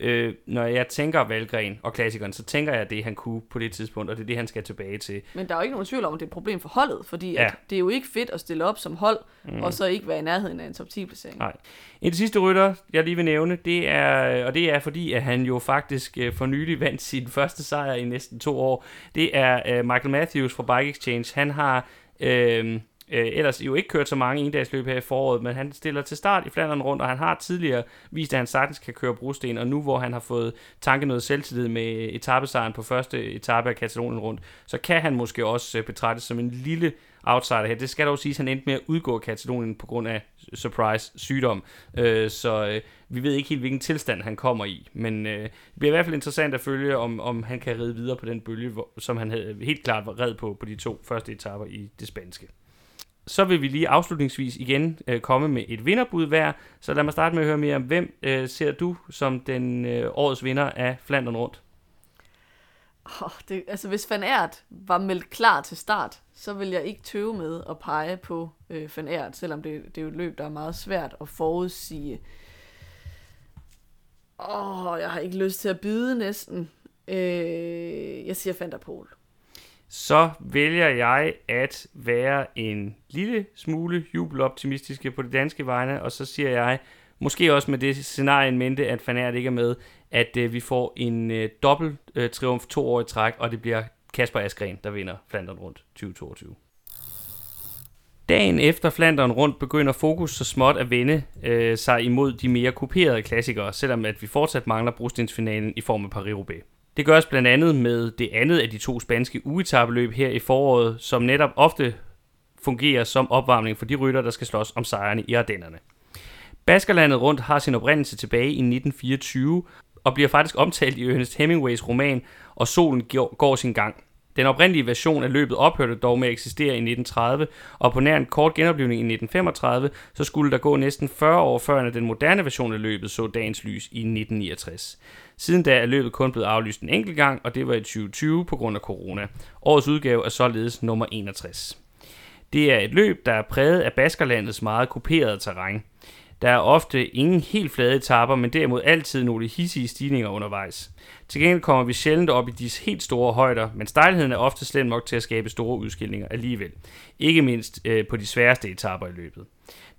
øh, når jeg tænker Valgren og klassikeren, så tænker jeg det, han kunne på det tidspunkt, og det er det, han skal tilbage til. Men der er jo ikke nogen tvivl om, at det er et problem for holdet, fordi ja. at det er jo ikke fedt at stille op som hold, mm. og så ikke være i nærheden af en top 10-placering. Nej. En sidste rytter, jeg lige vil nævne, det er, og det er fordi, at han jo faktisk øh, for nylig vandt sin første sejr i næsten to år. Det er øh, Michael Matthews fra Bike Exchange. Han har... Øh, øh, ellers jo ikke kørt så mange endagsløb her i foråret, men han stiller til start i Flandern rundt, og han har tidligere vist, at han sagtens kan køre brosten, og nu hvor han har fået tanket noget selvtillid med etappesejren på første etape af Katalonien rundt, så kan han måske også øh, betragtes som en lille outsider her. Det skal dog sige, at han endte med at udgå Katalonien på grund af surprise sygdom, øh, så øh, vi ved ikke helt, hvilken tilstand han kommer i, men øh, det bliver i hvert fald interessant at følge, om, om han kan ride videre på den bølge, hvor, som han havde helt klart var red på på de to første etapper i det spanske så vil vi lige afslutningsvis igen øh, komme med et vinderbud hver. Så lad mig starte med at høre mere om, hvem øh, ser du som den øh, årets vinder af Flandern rundt? Oh, det, altså hvis Van Aert var meldt klar til start, så vil jeg ikke tøve med at pege på øh, Van Aert, selvom det, det er jo et løb, der er meget svært at forudsige. Åh, oh, jeg har ikke lyst til at byde næsten. Øh, jeg siger Van der Pol så vælger jeg at være en lille smule jubeloptimistiske på det danske vegne, og så siger jeg, måske også med det scenarie en mente, at Fanart ikke er med, at øh, vi får en øh, dobbelt øh, triumf to år i træk, og det bliver Kasper Askren, der vinder Flandern rundt 2022. Dagen efter Flandern rundt begynder fokus så småt at vende øh, sig imod de mere kuperede klassikere, selvom at vi fortsat mangler brostensfinalen i form af Paris-Roubaix. Det gøres blandt andet med det andet af de to spanske ugetabeløb her i foråret, som netop ofte fungerer som opvarmning for de rytter, der skal slås om sejrene i Ardennerne. Baskerlandet rundt har sin oprindelse tilbage i 1924 og bliver faktisk omtalt i Ernest Hemingways roman Og solen går sin gang. Den oprindelige version af løbet ophørte dog med at eksistere i 1930, og på nær en kort genoplevning i 1935, så skulle der gå næsten 40 år før den moderne version af løbet så dagens lys i 1969. Siden da er løbet kun blevet aflyst en enkelt gang, og det var i 2020 på grund af corona. Årets udgave er således nummer 61. Det er et løb, der er præget af Baskerlandets meget kuperede terræn. Der er ofte ingen helt flade etapper, men derimod altid nogle hissige stigninger undervejs. Til gengæld kommer vi sjældent op i disse helt store højder, men stejlheden er ofte slemt nok til at skabe store udskillinger alligevel. Ikke mindst øh, på de sværeste etapper i løbet.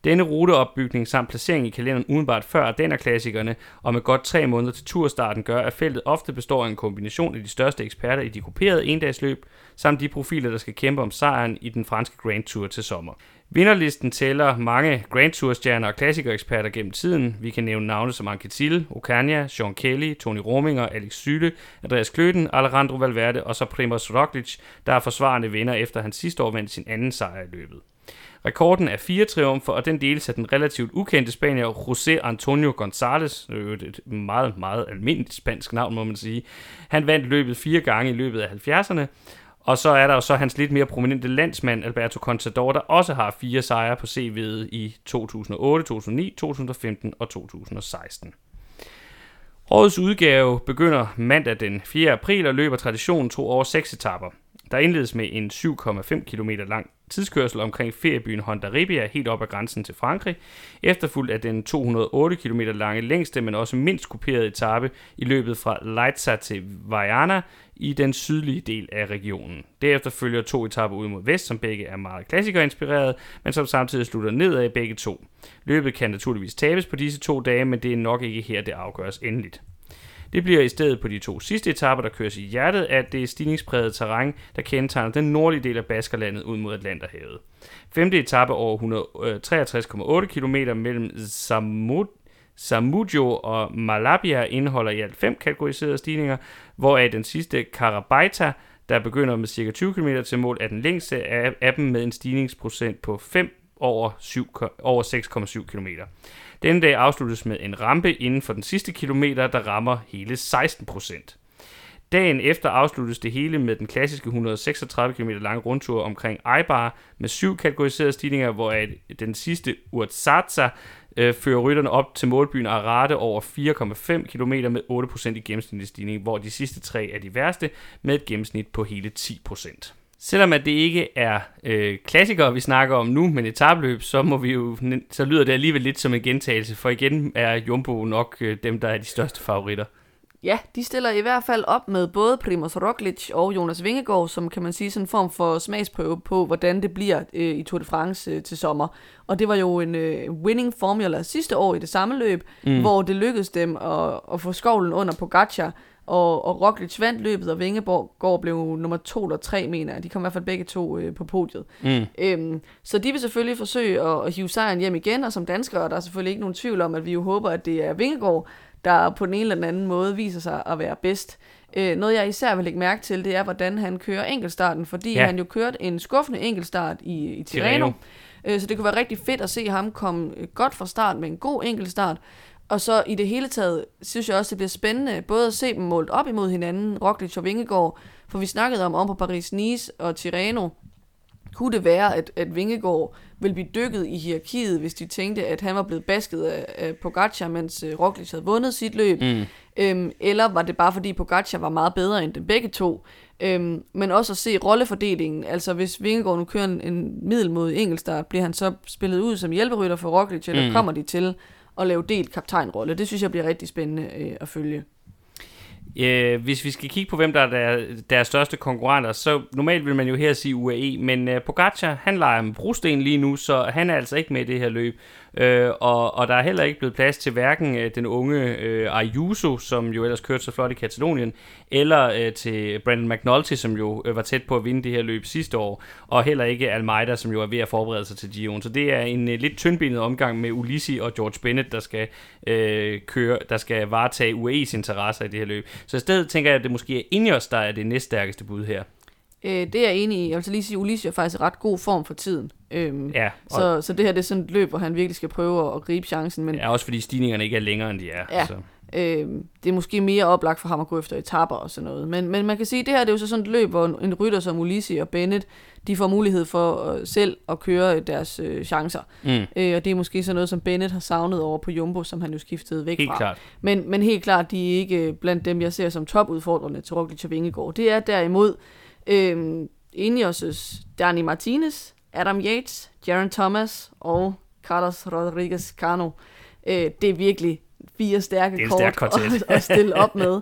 Denne ruteopbygning samt placering i kalenderen udenbart før den klassikerne og med godt tre måneder til turstarten gør, at feltet ofte består af en kombination af de største eksperter i de grupperede endagsløb, samt de profiler, der skal kæmpe om sejren i den franske Grand Tour til sommer. Vinderlisten tæller mange Grand Tour-stjerner og klassikereksperter gennem tiden. Vi kan nævne navne som Anquetil, Ocaña, Sean Kelly, Tony Rominger, Alex Syle, Andreas Kløten, Alejandro Valverde og så Primoz Roglic, der er forsvarende vinder efter han sidste år vandt sin anden sejr i løbet. Rekorden er fire triumfer, og den deles af den relativt ukendte spanier José Antonio González, øh, et meget, meget almindeligt spansk navn, må man sige. Han vandt løbet fire gange i løbet af 70'erne, og så er der jo så hans lidt mere prominente landsmand, Alberto Contador, der også har fire sejre på CV'et i 2008, 2009, 2015 og 2016. Årets udgave begynder mandag den 4. april og løber traditionen to over seks etapper. Der indledes med en 7,5 km lang tidskørsel omkring feriebyen Honda Ribia helt op ad grænsen til Frankrig, efterfulgt af den 208 km lange længste, men også mindst kuperede etape i løbet fra Leitza til Vajana i den sydlige del af regionen. Derefter følger to etaper ud mod vest, som begge er meget klassikerinspireret, men som samtidig slutter nedad i begge to. Løbet kan naturligvis tabes på disse to dage, men det er nok ikke her, det afgøres endeligt. Det bliver i stedet på de to sidste etaper, der køres i hjertet af det stigningspræget terræn, der kendetegner den nordlige del af Baskerlandet ud mod Atlanterhavet. Femte etape over 163,8 øh, km mellem Samud Samudjo og Malabia indeholder i alt fem kategoriserede stigninger, hvoraf den sidste Karabaita, der begynder med ca. 20 km til mål, er den længste af dem med en stigningsprocent på 5 over, 7, over 6,7 km. Denne dag afsluttes med en rampe inden for den sidste kilometer, der rammer hele 16 procent. Dagen efter afsluttes det hele med den klassiske 136 km lange rundtur omkring Eibar med syv kategoriserede stigninger, hvor den sidste Urzatsa øh, fører rytterne op til målbyen Arate over 4,5 km med 8% i gennemsnitlig stigning, hvor de sidste tre er de værste med et gennemsnit på hele 10%. Selvom at det ikke er øh, klassikere, vi snakker om nu, men etabløb, så, må vi jo, så lyder det alligevel lidt som en gentagelse, for igen er Jumbo nok øh, dem, der er de største favoritter. Ja, de stiller i hvert fald op med både Primoz Roglic og Jonas Vingegaard, som kan man sige sådan en form for smagsprøve på, hvordan det bliver øh, i Tour de France øh, til sommer. Og det var jo en øh, winning formula sidste år i det samme løb, mm. hvor det lykkedes dem at, at få skovlen under Pogacar, og, og Roglic vandt løbet, og Vingegaard blev nummer to eller tre, mener jeg. De kom i hvert fald begge to øh, på podiet. Mm. Øhm, så de vil selvfølgelig forsøge at, at hive sejren hjem igen, og som danskere der er selvfølgelig ikke nogen tvivl om, at vi jo håber, at det er Vingegaard, der på den ene eller den anden måde viser sig at være bedst. Øh, noget jeg især vil lægge mærke til, det er, hvordan han kører enkeltstarten, fordi ja. han jo kørte en skuffende enkeltstart i, i Tirreno. Tirreno. Øh, så det kunne være rigtig fedt at se ham komme godt fra start med en god enkeltstart. Og så i det hele taget, synes jeg også, det bliver spændende, både at se dem målt op imod hinanden, Roglic og Vingegaard, for vi snakkede om om på Paris-Nice og Tirreno, kunne det være, at, at Vingegaard ville blive dykket i hierarkiet, hvis de tænkte, at han var blevet basket af, af Pogacar, mens uh, Roglic havde vundet sit løb? Mm. Øhm, eller var det bare fordi Pogacar var meget bedre end dem begge to? Øhm, men også at se rollefordelingen. Altså hvis Vingegaard nu kører en, en middel mod enkeltstart, bliver han så spillet ud som hjælperytter for Roglic, eller mm. kommer de til at lave delt kaptajnrolle? Det synes jeg bliver rigtig spændende øh, at følge. Øh, hvis vi skal kigge på, hvem der er der, deres største konkurrenter, så normalt vil man jo her sige UAE, men øh, Pogacar, han leger med brosten lige nu, så han er altså ikke med i det her løb. Øh, og, og der er heller ikke blevet plads til hverken øh, den unge øh, Ayuso, som jo ellers kørte så flot i Katalonien, eller øh, til Brandon McNulty, som jo øh, var tæt på at vinde det her løb sidste år, og heller ikke Almeida, som jo er ved at forberede sig til Gion. Så det er en øh, lidt tyndbenet omgang med Ulissi og George Bennett, der skal øh, køre, der skal varetage UAE's interesser i det her løb. Så i stedet tænker jeg, at det måske er Ineos, der er det næststærkeste bud her. Øh, det er jeg enig i. Jeg vil så lige sige, at Ulysses er faktisk i ret god form for tiden. Øhm, ja, så, så det her det er sådan et løb, hvor han virkelig skal prøve at gribe chancen. Men, ja, også fordi stigningerne ikke er længere, end de er. Ja, så. Øhm, det er måske mere oplagt for ham at gå efter etapper og sådan noget. Men, men man kan sige, at det her det er jo så sådan et løb, hvor en, en rytter som Ulysses og Bennett, de får mulighed for uh, selv at køre deres uh, chancer. Mm. Øh, og det er måske sådan noget, som Bennett har savnet over på Jumbo, som han jo skiftede væk helt fra. Klart. Men, men helt klart, de er ikke blandt dem, jeg ser som topudfordrende til Roglic og Vingegaard. Det er derimod øh, Ineos' Dani Martinez, Adam Yates, Jaron Thomas og Carlos Rodriguez Cano. Øh, det er virkelig fire stærke kort stærk at, at stille op med.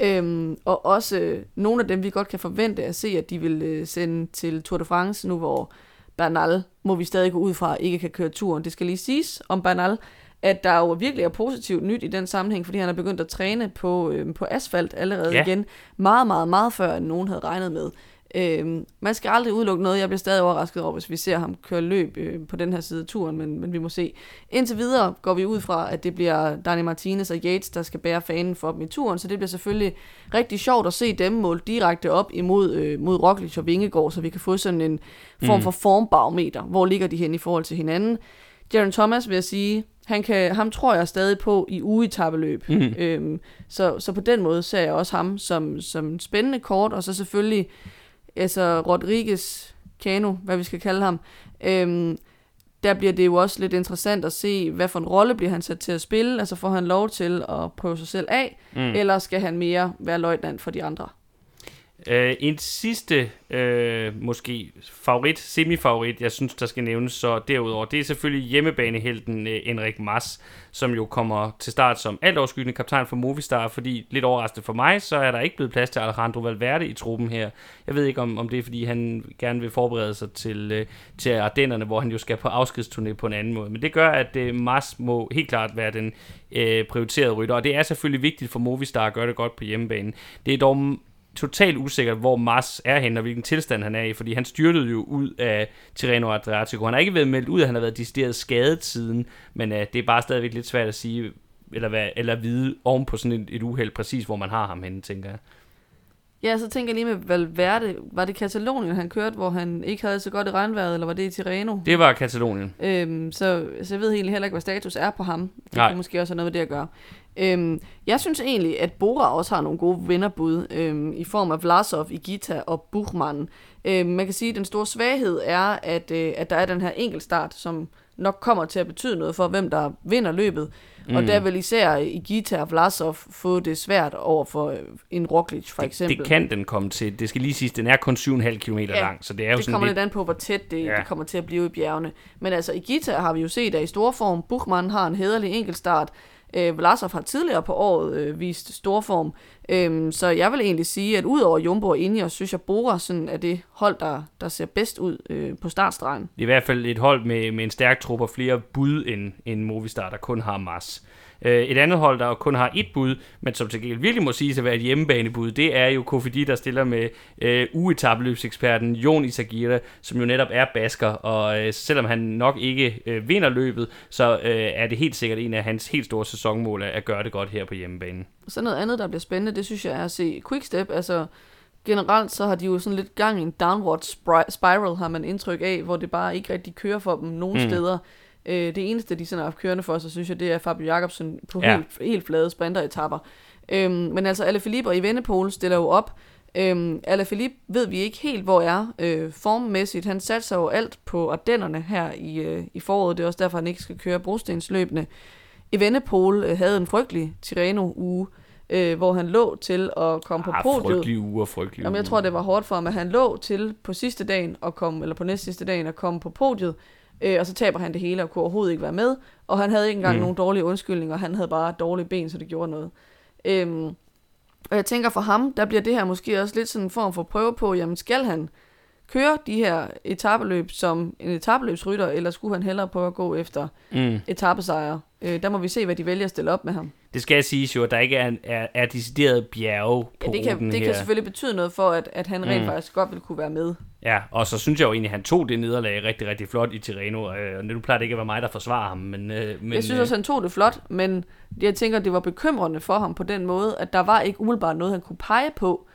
øhm, og også øh, nogle af dem, vi godt kan forvente at se, at de vil øh, sende til Tour de France, nu hvor Bernal, må vi stadig gå ud fra, ikke kan køre turen. Det skal lige siges om Bernal, at der jo virkelig er positivt nyt i den sammenhæng, fordi han er begyndt at træne på, øh, på asfalt allerede ja. igen, meget, meget, meget før, end nogen havde regnet med. Øhm, man skal aldrig udelukke noget. Jeg bliver stadig overrasket over, hvis vi ser ham køre løb øh, på den her side af turen, men, men vi må se. Indtil videre går vi ud fra, at det bliver Dani Martinez og Yates, der skal bære fanen for dem i turen, så det bliver selvfølgelig rigtig sjovt at se dem måle direkte op imod øh, mod Roglic og Vingegaard, så vi kan få sådan en form mm. for formbarometer. Hvor ligger de hen i forhold til hinanden? Jaron Thomas vil jeg sige, han kan, ham tror jeg stadig på i ugetabeløb. Mm. Øhm, så, så på den måde ser jeg også ham som, som en spændende kort, og så selvfølgelig altså Rodriguez Cano, hvad vi skal kalde ham, øhm, der bliver det jo også lidt interessant at se, hvad for en rolle bliver han sat til at spille. Altså får han lov til at prøve sig selv af, mm. eller skal han mere være løjtnant for de andre? Uh, en sidste, uh, måske favorit, semifavorit, jeg synes, der skal nævnes så derudover, det er selvfølgelig hjemmebanehelten øh, uh, Enrik Mas, som jo kommer til start som altoverskyggende kaptajn for Movistar, fordi lidt overraskende for mig, så er der ikke blevet plads til Alejandro Valverde i truppen her. Jeg ved ikke, om, om det er, fordi han gerne vil forberede sig til, uh, til Ardennerne, hvor han jo skal på afskedsturné på en anden måde. Men det gør, at uh, Mas må helt klart være den uh, prioriterede rytter, og det er selvfølgelig vigtigt for Movistar at gøre det godt på hjemmebanen. Det er dog totalt usikkert, hvor Mars er henne, og hvilken tilstand han er i, fordi han styrtede jo ud af Tirreno Adriatico. Han har ikke været meldt ud, at han har været decideret skadet siden, men uh, det er bare stadigvæk lidt svært at sige, eller, hvad, eller vide oven på sådan et, et uheld præcis, hvor man har ham henne, tænker jeg. Ja, så tænker jeg lige med Valverde. Var det Katalonien, han kørte, hvor han ikke havde så godt i regnvejret, eller var det i Tirreno? Det var Katalonien. Øhm, så, så jeg ved egentlig heller ikke, hvad status er på ham. Det Nej. kan måske også have noget med det at gøre. Øhm, jeg synes egentlig, at Bora også har nogle gode vinderbud øhm, i form af Vlasov, Igita og Buchmann. Øh, man kan sige, at den store svaghed er, at, øh, at der er den her enkeltstart, som nok kommer til at betyde noget for, hvem der vinder løbet. Mm. Og der vil især i Gita og Vlasov få det svært over for øh, en Roglic, for det, eksempel. Det kan den komme til. Det skal lige siges, den er kun 7,5 km ja, lang, så det er jo det sådan kommer lidt... an på, hvor tæt det, Ja. det kommer til at blive i bjergene. Men altså, i Gita har vi jo set, at i stor form, Buchmann har en hederlig enkeltstart. Øh, Vlasov har tidligere på året øh, vist stor form. Øhm, så jeg vil egentlig sige, at udover Jumbo og Ineos, synes jeg, Bora sådan er det hold, der, der ser bedst ud øh, på startstregen. Det er i hvert fald et hold med, med en stærk trup og flere bud end, end Movistar, der kun har Mars. Øh, Et andet hold, der kun har et bud, men som til gengæld virkelig må sige at være et hjemmebanebud, det er jo Kofidi, der stiller med øh, uetabløbseksperten Jon Isagira, som jo netop er basker, og øh, selvom han nok ikke øh, vinder løbet, så øh, er det helt sikkert en af hans helt store sæsonmål at gøre det godt her på hjemmebanen. Så noget andet, der bliver spændende, det synes jeg er at se Quickstep. Altså, generelt så har de jo sådan lidt gang i en downward spiral, har man indtryk af, hvor det bare ikke rigtig kører for dem nogen mm. steder. Øh, det eneste, de sådan har haft kørende for sig, synes jeg, det er Fabio Jacobsen på Ja. helt, helt flade sprinteretapper. Øhm, men altså, Alaphilippe og Evenepoel stiller jo op. Øhm, Alaphilippe ved vi ikke helt, hvor er øh, formmæssigt. Han satser jo alt på Ardennerne her i, øh, i foråret. Det er også derfor, han ikke skal køre brostensløbende. Evenepoel øh, havde en frygtelig Tirreno-uge, øh, hvor han lå til at komme på Ah, podiet. frygtelige uger, frygtelige Jamen, jeg tror, det var hårdt for ham, at han lå til på sidste dagen, at komme, eller på næst sidste dagen, at komme på podiet, øh, og så taber han det hele og kunne overhovedet ikke være med, og han havde ikke engang Mm. nogen dårlige undskyldninger, han havde bare dårlige ben, så det gjorde noget. Øhm, og jeg tænker for ham, der bliver det her måske også lidt sådan en form for prøve på, jamen skal han køre de her etabeløb som en etabeløbsrytter, eller skulle han hellere prøve at gå efter Mm. etapesejre? Øh, der må vi se, hvad de vælger at stille op med ham. Det skal siges jo, at der ikke er, er, er decideret bjerge på Ja, det kan, det her. kan selvfølgelig betyde noget for, at, at han rent mm. faktisk godt vil kunne være med. Ja, og så synes jeg jo egentlig, at han tog det nederlag rigtig, rigtig flot i Tirreno. Øh, og nu plejer det ikke at være mig, der forsvarer ham, men... Øh, men jeg synes øh, også, han tog det flot, men jeg tænker, det var bekymrende for ham på den måde, at der var ikke umiddelbart noget, han kunne pege på,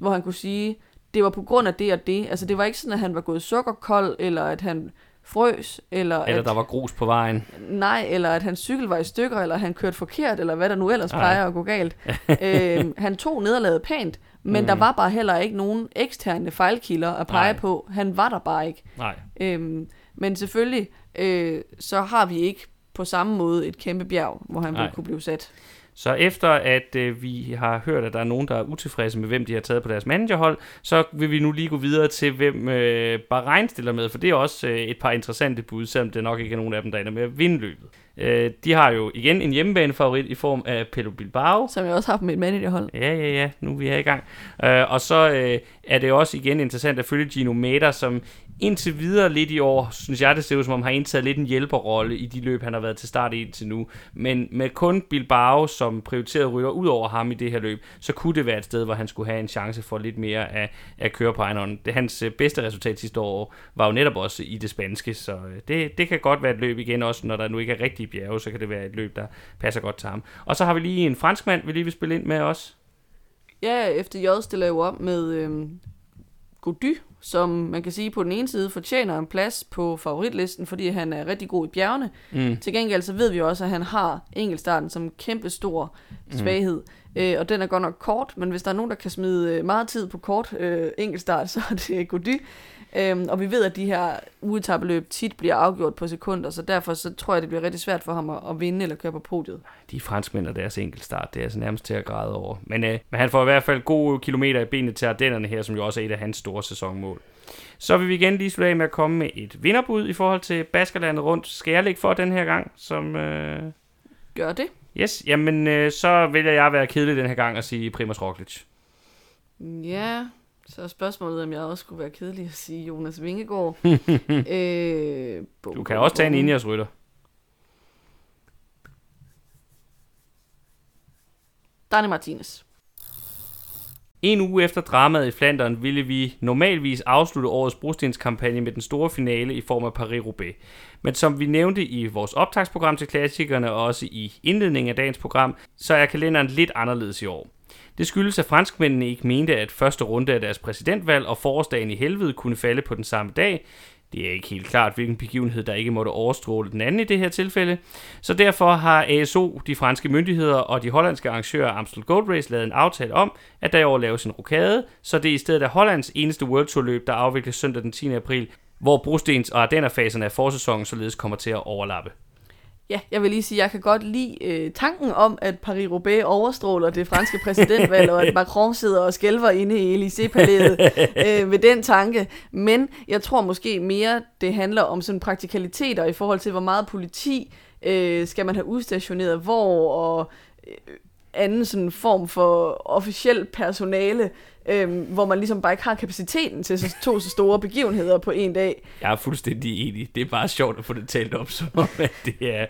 hvor han kunne sige, det var på grund af det og det. Altså, det var ikke sådan, at han var gået sukkerkold, eller at han frøs, eller, Eller at, der var grus på vejen. nej, eller at hans cykel var i stykker, eller han kørte forkert, eller hvad der nu ellers Nej. plejer at gå galt. øhm, han tog nederlaget pænt, men Mm. der var bare heller ikke nogen eksterne fejlkilder at pege Nej. på. Han var der bare ikke. Nej. Øhm, men selvfølgelig, øh, så har vi ikke på samme måde et kæmpe bjerg, hvor han Nej. vil kunne blive sat. Så efter at øh, vi har hørt, at der er nogen, der er utilfredse med, hvem de har taget på deres managerhold, så vil vi nu lige gå videre til, hvem øh, Bahrein stiller med, for det er også øh, et par interessante bud, selvom det nok ikke er nogen af dem, der ender med at vinde løbet. Øh, de har jo igen en hjemmebanefavorit i form af Pedro Bilbao, Som jeg også har på mit managerhold. Ja, ja, ja, nu er vi her i gang. Øh, og så øh, er det også igen interessant at følge Gino Meda, som indtil videre lidt i år, synes jeg det ser ud som om, har indtaget lidt en hjælperrolle i de løb, han har været til start i indtil nu. Men med kun Bilbao som prioriteret rytter ud over ham i det her løb, så kunne det være et sted, hvor han skulle have en chance for lidt mere at, at køre på egen hånd. Det, hans øh, bedste resultat sidste år var jo netop også i det spanske, så øh, det, det kan godt være et løb igen, også når der nu ikke er rigtige bjerge, så kan det være et løb, der passer godt til ham. Og så har vi lige en franskmand, vi lige vil spille ind med os. Ja, FDJ stiller jo op med øhm, Gody, som man kan sige på den ene side fortjener en plads på favoritlisten, fordi han er rigtig god i bjergene. Mm. Til gengæld så ved vi også, at han har enkeltstarten som en kæmpe stor svaghed. Mm. Øh, og den er godt nok kort, men hvis der er nogen, der kan smide øh, meget tid på kort øh, enkeltstart, så er det Gody. Øhm, og vi ved, at de her ugetabeløb tit bliver afgjort på sekunder, så derfor så tror jeg, det bliver rigtig svært for ham at, at vinde eller køre på podiet. De franskmænd og deres enkeltstart, det er altså nærmest til at græde over. Men, øh, men han får i hvert fald gode kilometer i benene til Ardennerne her, som jo også er et af hans store sæsonmål. Så vil vi igen lige slutte af med at komme med et vinderbud i forhold til Baskerlandet rundt. Skal jeg lægge for den her gang? Som, øh... Gør det? Yes, jamen øh, så vælger jeg at være kedelig den her gang og sige Primoz Roglic. Ja, så er spørgsmålet, om jeg også skulle være kedelig at sige Jonas Vingegaard. øh, bum, Du kan bum, også tage en. Ineos rytter. Dani Martinez. En uge efter dramaet i Flandern ville vi normalvis afslutte årets brostenskampagne med den store finale i form af Paris-Roubaix. Men som vi nævnte i vores optagsprogram til klassikerne og også i indledningen af dagens program, så er kalenderen lidt anderledes i år. Det skyldes, at franskmændene ikke mente, at første runde af deres præsidentvalg og forårsdagen i helvede kunne falde på den samme dag. Det er ikke helt klart, hvilken begivenhed, der ikke måtte overstråle den anden i det her tilfælde. Så derfor har ASO, de franske myndigheder og de hollandske arrangører Amstel Gold Race lavet en aftale om, at der i år laves en rokade, så det i stedet er Hollands eneste World Tour løb, der afvikles søndag den 10. april, hvor brostens- og ardennerfaserne af forsæsonen således kommer til at overlappe. Ja, jeg vil lige sige, at jeg kan godt lide øh, tanken om, at Paris-Roubaix overstråler det franske præsidentvalg, og at Macron sidder og skælver inde i Élysée-palæet øh, ved den tanke. Men jeg tror måske mere, det handler om sådan praktikaliteter i forhold til, hvor meget politi øh, skal man have udstationeret hvor, og øh, anden sådan form for officiel personale, øhm, hvor man ligesom bare ikke har kapaciteten til så, to så store begivenheder på en dag. Jeg er fuldstændig enig. Det er bare sjovt at få det talt op, som om, at, det er,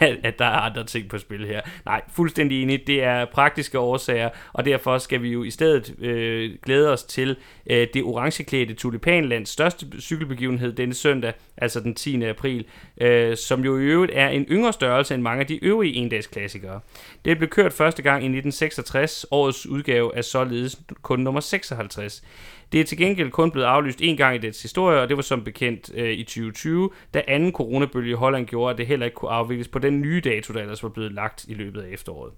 at, at der er andre ting på spil her. Nej, fuldstændig enig. Det er praktiske årsager, og derfor skal vi jo i stedet øh, glæde os til øh, det orangeklædte Tulipanlands største cykelbegivenhed denne søndag, altså den 10. april, øh, som jo i øvrigt er en yngre størrelse end mange af de øvrige endagsklassikere. Det blev kørt første gang i 1966. Årets udgave er således kun nummer 56. Det er til gengæld kun blevet aflyst en gang i dets historie, og det var som bekendt øh, i 2020, da anden coronabølge i Holland gjorde, at det heller ikke kunne afvikles på den nye dato, der ellers var blevet lagt i løbet af efteråret.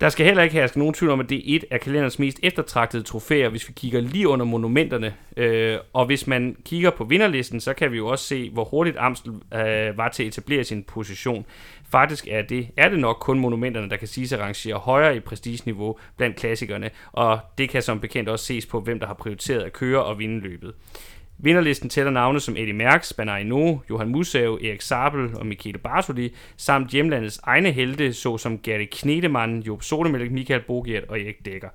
Der skal heller ikke herske nogen tvivl om, at det er et af kalenderens mest eftertragtede trofæer, hvis vi kigger lige under monumenterne. Øh, og hvis man kigger på vinderlisten, så kan vi jo også se, hvor hurtigt Amstel øh, var til at etablere sin position. Faktisk er det, er det nok kun monumenterne, der kan siges at rangere højere i prestigeniveau blandt klassikerne, og det kan som bekendt også ses på, hvem der har prioriteret at køre og vinde løbet. Vinderlisten tæller navne som Eddie Merckx, Banai No, Johan Musev, Erik Sabel og Michele Bartoli, samt hjemlandets egne helte, såsom Gary Knedemann, Job Solemælk, Michael Bogiert og Erik Dækker.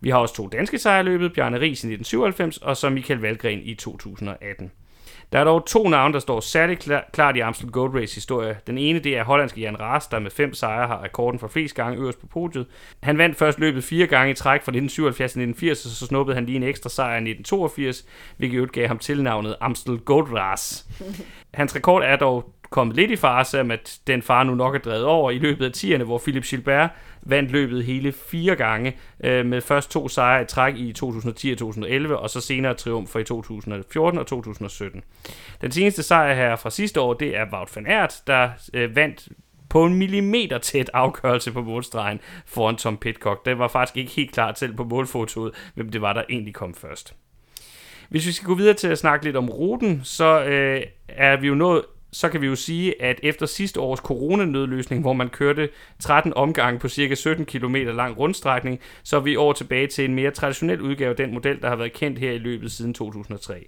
Vi har også to danske sejrløbet, Bjarne Ries i 1997 og så Michael Valgren i 2018. Der er dog to navne, der står særligt klart i Amstel Gold Race historie. Den ene det er hollandske Jan Raas, der med fem sejre har rekorden for flest gange øverst på podiet. Han vandt først løbet fire gange i træk fra 1977 til 1980, og så snuppede han lige en ekstra sejr i 1982, hvilket jo gav ham tilnavnet Amstel Gold Race. Hans rekord er dog kommet lidt i fare, selvom at den far nu nok er drevet over i løbet af 10'erne, hvor Philip Gilbert vandt løbet hele fire gange, øh, med først to sejre i træk i 2010 og 2011, og så senere triumfer i 2014 og 2017. Den seneste sejr her fra sidste år, det er Wout van Aert, der øh, vandt på en millimeter tæt afgørelse på målstregen foran Tom Pitcock. Det var faktisk ikke helt klart selv på målfotoet, hvem det var, der egentlig kom først. Hvis vi skal gå videre til at snakke lidt om ruten, så øh, er vi jo nået så kan vi jo sige, at efter sidste års coronanødløsning, hvor man kørte 13 omgange på cirka 17 km lang rundstrækning, så er vi over tilbage til en mere traditionel udgave af den model, der har været kendt her i løbet siden 2003.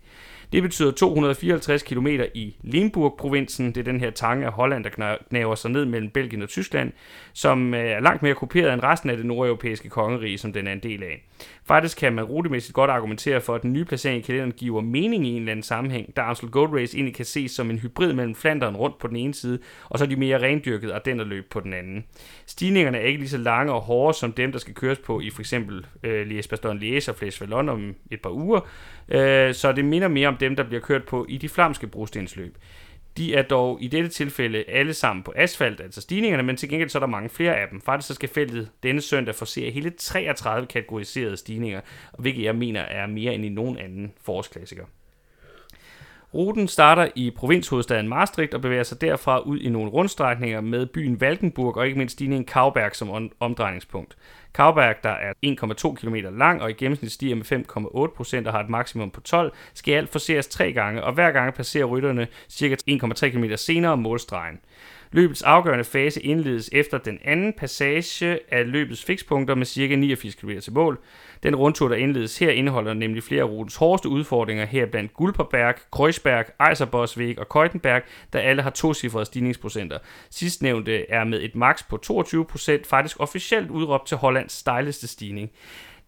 Det betyder 254 km i Limburg-provinsen. Det er den her tange af Holland, der knæver sig ned mellem Belgien og Tyskland, som øh, er langt mere kopieret end resten af det nordeuropæiske kongerige, som den er en del af. Faktisk kan man rutemæssigt godt argumentere for, at den nye placering i kalenderen giver mening i en eller anden sammenhæng, da Amstel Gold Race egentlig kan ses som en hybrid mellem Flanderen rundt på den ene side, og så de mere rendyrkede løb på den anden. Stigningerne er ikke lige så lange og hårde som dem, der skal køres på i for eksempel øh, Liège-Bastogne-Liège og Flæs Vallon om et par uger, øh, så det minder mere om dem, der bliver kørt på i de flamske brostensløb. De er dog i dette tilfælde alle sammen på asfalt, altså stigningerne, men til gengæld så er der mange flere af dem. Faktisk så skal feltet denne søndag forsere hele 33 kategoriserede stigninger, hvilket jeg mener er mere end i nogen anden forårsklassiker. Ruten starter i provinshovedstaden Maastricht og bevæger sig derfra ud i nogle rundstrækninger med byen Valkenburg og ikke mindst stigningen Kauberg som omdrejningspunkt. Kauberg, der er 1,2 km lang og i gennemsnit stiger med 5,8% og har et maksimum på 12, skal alt forseres tre gange, og hver gang passerer rytterne ca. 1,3 km senere målstregen. Løbets afgørende fase indledes efter den anden passage af løbets fikspunkter med ca. 89 km til mål. Den rundtur, der indledes her, indeholder nemlig flere af rutens hårdeste udfordringer, her blandt Gulperberg, Kreuzberg, Eiserbosweg og Keutenberg, der alle har to cifrede stigningsprocenter. Sidstnævnte er med et maks på 22% faktisk officielt udråbt til Hollands stejleste stigning.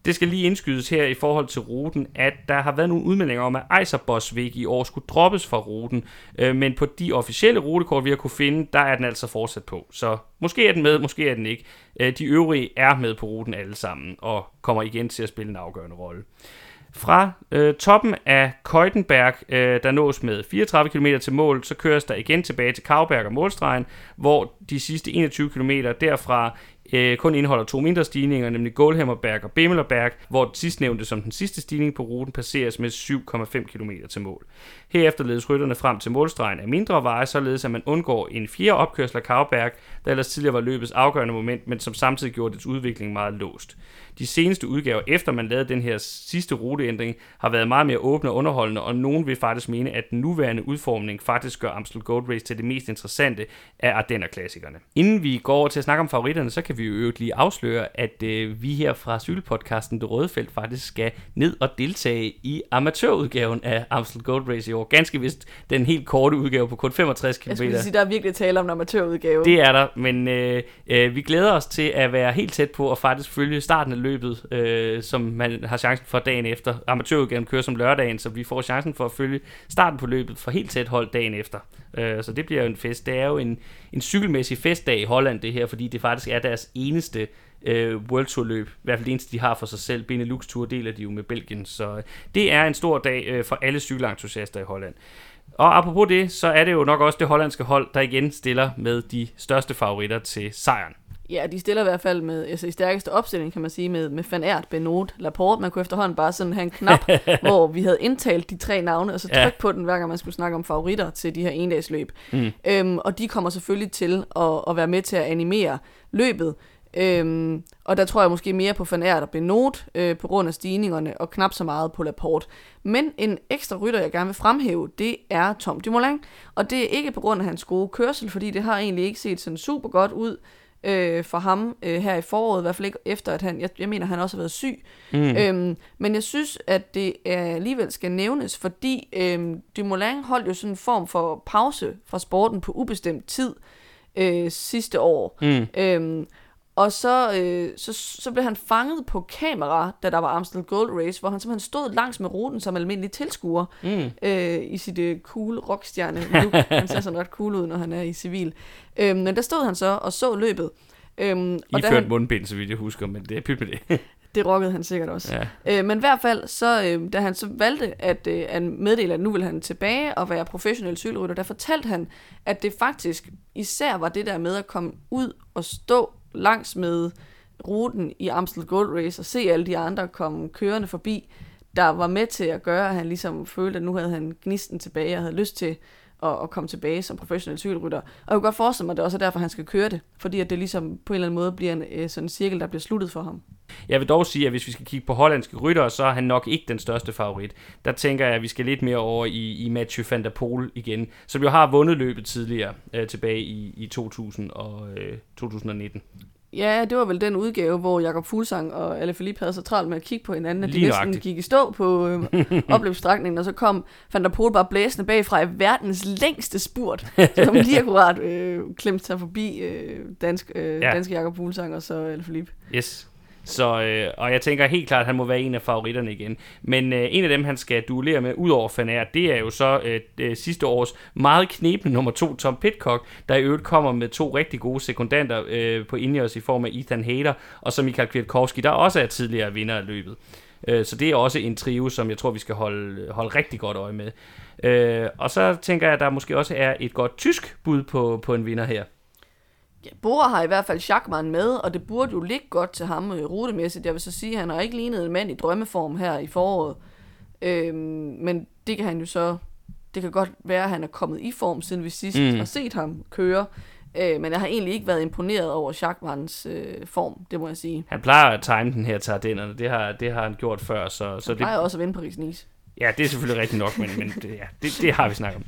Det skal lige indskydes her i forhold til ruten, at der har været nogle udmeldinger om, at Eiserbosweg i år skulle droppes fra ruten, øh, men på de officielle rutekort, vi har kunne finde, der er den altså fortsat på. Så måske er den med, måske er den ikke. Øh, de øvrige er med på ruten alle sammen, og kommer igen til at spille en afgørende rolle. Fra øh, toppen af Køjtenberg, øh, der nås med 34 km til mål, så køres der igen tilbage til Kauberg og målstregen, hvor de sidste 21 km derfra øh, kun indeholder to mindre stigninger, nemlig Goldhammerberg og Bimmelerberg, hvor sidstnævnte som den sidste stigning på ruten passeres med 7,5 km til mål. Herefter ledes rytterne frem til målstregen af mindre veje, således at man undgår en fjerde opkørsel af Kavberg, der ellers tidligere var løbets afgørende moment, men som samtidig gjorde dets udvikling meget låst. De seneste udgaver, efter man lavede den her sidste ruteændring, har været meget mere åbne og underholdende, og nogen vil faktisk mene, at den nuværende udformning faktisk gør Amstel Gold Race til det mest interessante af Ardenner-klassikerne. Inden vi går over til at snakke om favoritterne, så kan vi jo øvrigt lige afsløre, at øh, vi her fra cykelpodcasten Det Røde Felt faktisk skal ned og deltage i amatørudgaven af Amstel Gold Race i år. Ganske vist den helt korte udgave på kun 65 km. Jeg skulle sige, der er virkelig tale om en amatørudgave. Det er der, men øh, øh, vi glæder os til at være helt tæt på og faktisk følge starten af løbet, øh, som man har chancen for dagen efter. Amatørudgaven kører som lørdagen, så vi får chancen for at følge starten på løbet for helt tæt hold dagen efter. Øh, så det bliver jo en fest. Det er jo en, en cykelmæssig festdag i Holland, det her, fordi det faktisk er deres eneste øh, World Tour løb. I hvert fald det eneste, de har for sig selv. Benelux Tour deler de jo med Belgien, så det er en stor dag øh, for alle cykelentusiaster i Holland. Og apropos det, så er det jo nok også det hollandske hold, der igen stiller med de største favoritter til sejren. Ja, de stiller i hvert fald med, altså i stærkeste opstilling, kan man sige, med, med Van Aert, Benoit, Laporte. Man kunne efterhånden bare sådan have en knap, hvor vi havde indtalt de tre navne, og så trykke ja. på den, hver gang man skulle snakke om favoritter til de her endagsløb. Mm. Øhm, og de kommer selvfølgelig til at, at være med til at animere løbet. Øhm, og der tror jeg måske mere på Van Aert og Benoit øh, på grund af stigningerne, og knap så meget på Laporte. Men en ekstra rytter, jeg gerne vil fremhæve, det er Tom Dumoulin. Og det er ikke på grund af hans gode kørsel, fordi det har egentlig ikke set sådan super godt ud øh, for ham øh, her i foråret, i hvert fald ikke efter, at han, jeg, jeg mener, han også har været syg. Mm. Øhm, men jeg synes, at det alligevel skal nævnes, fordi øh, Dumoulin holdt jo sådan en form for pause fra sporten på ubestemt tid øh, sidste år. Mm. Øhm, og så, øh, så, så blev han fanget på kamera, da der var Amstel Gold Race, hvor han simpelthen stod langs med ruten som almindelig tilskuer mm. øh, i sit øh, cool rockstjerne look. han ser sådan ret cool ud, når han er i civil. Øh, men der stod han så og så løbet. Øhm, I førte han, mundbind, så vidt jeg husker, men det er pyt med det. det rockede han sikkert også. Ja. Øh, men i hvert fald, så, øh, da han så valgte at, øh, at meddele, at nu vil han tilbage og være professionel cykelrytter, der fortalte han, at det faktisk især var det der med at komme ud og stå langs med ruten i Amstel Gold Race og se alle de andre komme kørende forbi, der var med til at gøre, at han ligesom følte, at nu havde han gnisten tilbage og havde lyst til at, at komme tilbage som professionel cykelrytter. Og jeg kunne godt forestille mig, at det også er derfor, han skal køre det. Fordi at det ligesom på en eller anden måde bliver en øh, sådan en cirkel, der bliver sluttet for ham. Jeg vil dog sige, at hvis vi skal kigge på hollandske ryttere, så er han nok ikke den største favorit. Der tænker jeg, at vi skal lidt mere over i, i Mathieu van der Poel igen, som jo har vundet løbet tidligere øh, tilbage i, i 2000 og, øh, 2019. Ja, det var vel den udgave, hvor Jakob Fuglsang og Ale Philippe havde så travlt med at kigge på hinanden, at de næsten gik i stå på øh, opløbsstrækningen, og så kom Van der Poel bare blæsende bagfra i verdens længste spurt, som lige akkurat øh, klemte sig forbi øh, dansk, øh, ja. danske Jakob Fuglsang og så Ale Philippe. Yes. Så, øh, og jeg tænker helt klart, at han må være en af favoritterne igen. Men øh, en af dem, han skal duellere med, udover Fanær, det er jo så øh, øh, sidste års meget knepende nummer to, Tom Pitcock, der i øvrigt kommer med to rigtig gode sekundanter øh, på Ineos i form af Ethan Hader, og så Michael Kwiatkowski, der også er tidligere vinder af løbet. Øh, så det er også en trio, som jeg tror, vi skal holde, holde rigtig godt øje med. Øh, og så tænker jeg, at der måske også er et godt tysk bud på, på en vinder her. Ja, Bora har i hvert fald Schachmann med, og det burde jo ligge godt til ham øh, rutemæssigt. Jeg vil så sige, at han har ikke lignet en mand i drømmeform her i foråret. Øhm, men det kan han jo så... Det kan godt være, at han er kommet i form, siden vi sidst mm. har set ham køre. Øh, men jeg har egentlig ikke været imponeret over Schachmanns øh, form, det må jeg sige. Han plejer at tegne den her til Ardennerne. Det har, det har han gjort før. Så, han så plejer det... også at vinde Paris-Nice. Ja, det er selvfølgelig rigtigt nok, men, men det, ja, det, det har vi snakket om.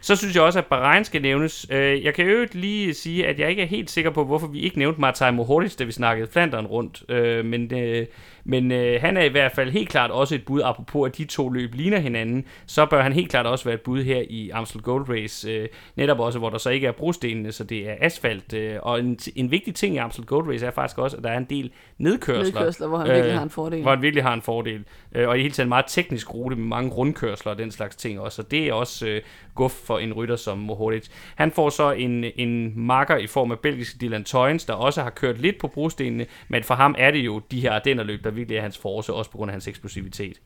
Så synes jeg også, at Bahrain skal nævnes. Øh, jeg kan jo lige sige, at jeg ikke er helt sikker på, hvorfor vi ikke nævnte Martin Mohoric, da vi snakkede Flandern rundt. Øh, men øh, men han er i hvert fald helt klart også et bud, apropos at de to løb ligner hinanden, så bør han helt klart også være et bud her i Amstel Gold Race, netop også, hvor der så ikke er brostenene, så det er asfalt. Og en, en vigtig ting i Amstel Gold Race er faktisk også, at der er en del nedkørsler. Nedkørsler, hvor han virkelig har en fordel. Hvor han virkelig har en fordel. Og i hele taget en meget teknisk rute med mange rundkørsler og den slags ting også, så det er også guf for en rytter som Mohoric. Han får så en, en marker i form af belgiske Dylan Toyens, der også har kørt lidt på brostenene, men for ham er det jo de her Ardennerløb, der virkelig er hans force, også på grund af hans eksplosivitet.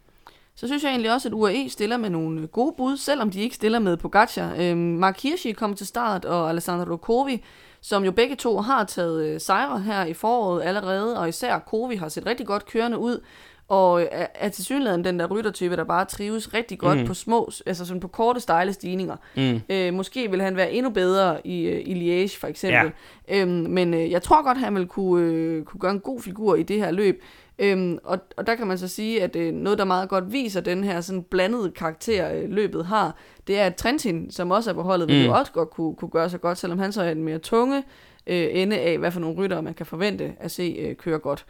så synes jeg egentlig også, at UAE stiller med nogle gode bud, selvom de ikke stiller med Pogacar. Øhm, Mark Hirschi kom til start, og Alessandro Covi, som jo begge to har taget øh, sejre her i foråret allerede, og især Covi har set rigtig godt kørende ud, og er, er til synligheden den der ryttertype, der bare trives rigtig godt mm. på små, altså sådan på korte, stejle stigninger. Mm. Øh, måske vil han være endnu bedre i, øh, i Liège for eksempel. Ja. Øhm, men øh, jeg tror godt, han vil kunne, øh, kunne gøre en god figur i det her løb. Øhm, og, og der kan man så sige, at øh, noget, der meget godt viser den her sådan blandede karakter, øh, løbet har, det er, at Trentin, som også er på holdet, mm. vil jo også godt kunne, kunne gøre sig godt, selvom han så er en mere tunge øh, ende af, hvad for nogle ryttere man kan forvente at se øh, køre godt.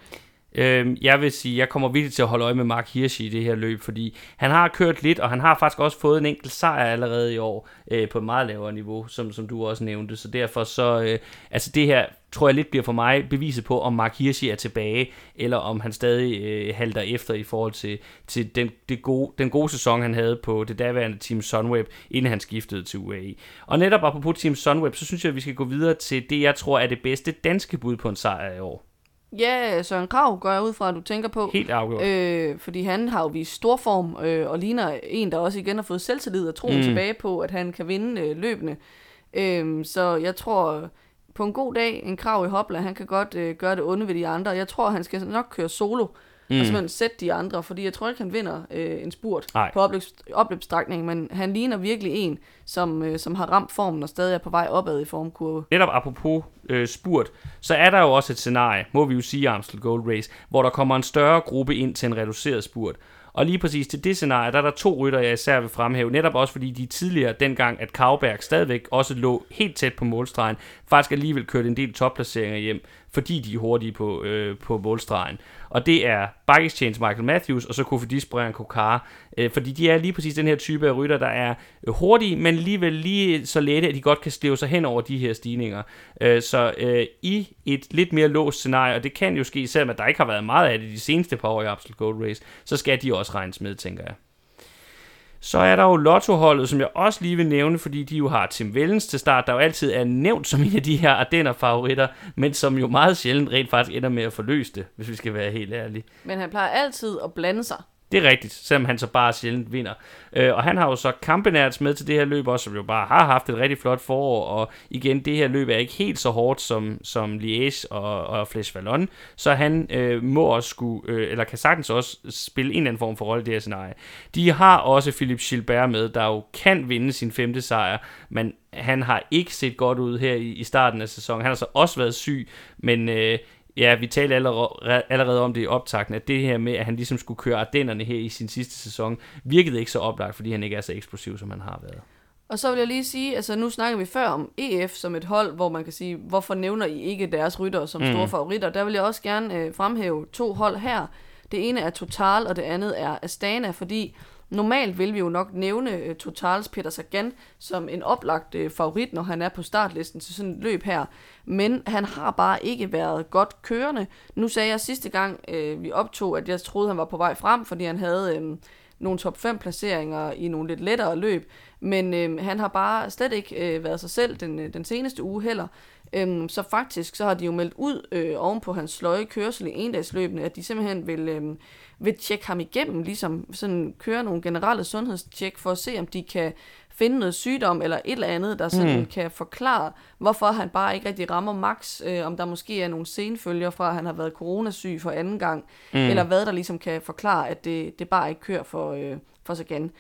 Øh, jeg vil sige, jeg kommer virkelig til at holde øje med Mark Hirsch i det her løb, fordi han har kørt lidt, og han har faktisk også fået en enkelt sejr allerede i år øh, på et meget lavere niveau, som, som du også nævnte. Så derfor så, øh, altså det her tror jeg lidt bliver for mig beviset på, om Mark Hirschi er tilbage, eller om han stadig øh, halter efter i forhold til, til den, det gode, den gode sæson, han havde på det daværende Team Sunweb, inden han skiftede til UAE. Og netop apropos Team Sunweb, så synes jeg, at vi skal gå videre til det, jeg tror er det bedste danske bud på en sejr i år. Ja, Søren Krav går jeg ud fra, at du tænker på. Helt afgjort. Øh, fordi han har jo vist stor form, øh, og ligner en, der også igen har fået selvtillid og troen mm. tilbage på, at han kan vinde øh, løbende. Øh, så jeg tror, på en god dag, en Krav i Hopla, han kan godt øh, gøre det onde ved de andre. Jeg tror, han skal nok køre solo mm. og simpelthen sætte de andre, fordi jeg tror ikke, han vinder øh, en spurt Ej. på opløbs, opløbsstrækning, men han ligner virkelig en, som, øh, som har ramt formen og stadig er på vej opad i formkurve. Netop apropos øh, spurt, så er der jo også et scenarie, må vi jo sige Amstel Gold Race, hvor der kommer en større gruppe ind til en reduceret spurt. Og lige præcis til det scenarie, der er der to rytter, jeg især vil fremhæve, netop også fordi de tidligere, dengang at Kavberg stadigvæk også lå helt tæt på målstregen, faktisk alligevel kørte en del topplaceringer hjem, fordi de er hurtige på, øh, på målstregen og det er Bike Exchange Michael Matthews, og så Kofidis Brian Kokar, øh, fordi de er lige præcis den her type af rytter, der er øh, hurtige, men alligevel lige så lette, at de godt kan slæve sig hen over de her stigninger. Øh, så øh, i et lidt mere låst scenarie, og det kan jo ske, selvom at der ikke har været meget af det de seneste par år i Absolute Gold Race, så skal de også regnes med, tænker jeg. Så er der jo Lotto-holdet, som jeg også lige vil nævne, fordi de jo har Tim Vellens til start, der jo altid er nævnt som en af de her Ardenner-favoritter, men som jo meget sjældent rent faktisk ender med at forløse det, hvis vi skal være helt ærlige. Men han plejer altid at blande sig. Det er rigtigt, selvom han så bare sjældent vinder. Øh, og han har jo så Kampenærts med til det her løb også, som jo bare har haft et rigtig flot forår. Og igen, det her løb er ikke helt så hårdt som, som Liège og, og Flesh Vallon. Så han øh, må også skulle, øh, eller kan sagtens også spille en eller anden form for rolle i det her scenarie. De har også Philip Gilbert med, der jo kan vinde sin femte sejr, men han har ikke set godt ud her i, i starten af sæsonen. Han har så også været syg, men... Øh, Ja, vi talte allerede, allerede om det i optakten, at det her med, at han ligesom skulle køre Ardennerne her i sin sidste sæson, virkede ikke så oplagt, fordi han ikke er så eksplosiv, som han har været. Og så vil jeg lige sige, altså nu snakker vi før om EF som et hold, hvor man kan sige, hvorfor nævner I ikke deres rytter som store mm. favoritter? Der vil jeg også gerne øh, fremhæve to hold her. Det ene er Total, og det andet er Astana, fordi Normalt vil vi jo nok nævne uh, Totals Peter Sagan som en oplagt uh, favorit, når han er på startlisten til sådan et løb her. Men han har bare ikke været godt kørende. Nu sagde jeg sidste gang, uh, vi optog, at jeg troede, han var på vej frem, fordi han havde um, nogle top 5 placeringer i nogle lidt lettere løb. Men um, han har bare slet ikke uh, været sig selv den, uh, den seneste uge heller. Øhm, så faktisk så har de jo meldt ud øh, oven på hans sløje kørsel i endagsløbene, at de simpelthen vil, øh, vil tjekke ham igennem, ligesom sådan køre nogle generelle sundhedstjek for at se, om de kan finde noget sygdom eller et eller andet, der sådan mm. kan forklare, hvorfor han bare ikke rigtig rammer max, øh, om der måske er nogle senfølger fra, at han har været coronasyg for anden gang, mm. eller hvad der ligesom kan forklare, at det, det bare ikke kører for, øh, for Sagan.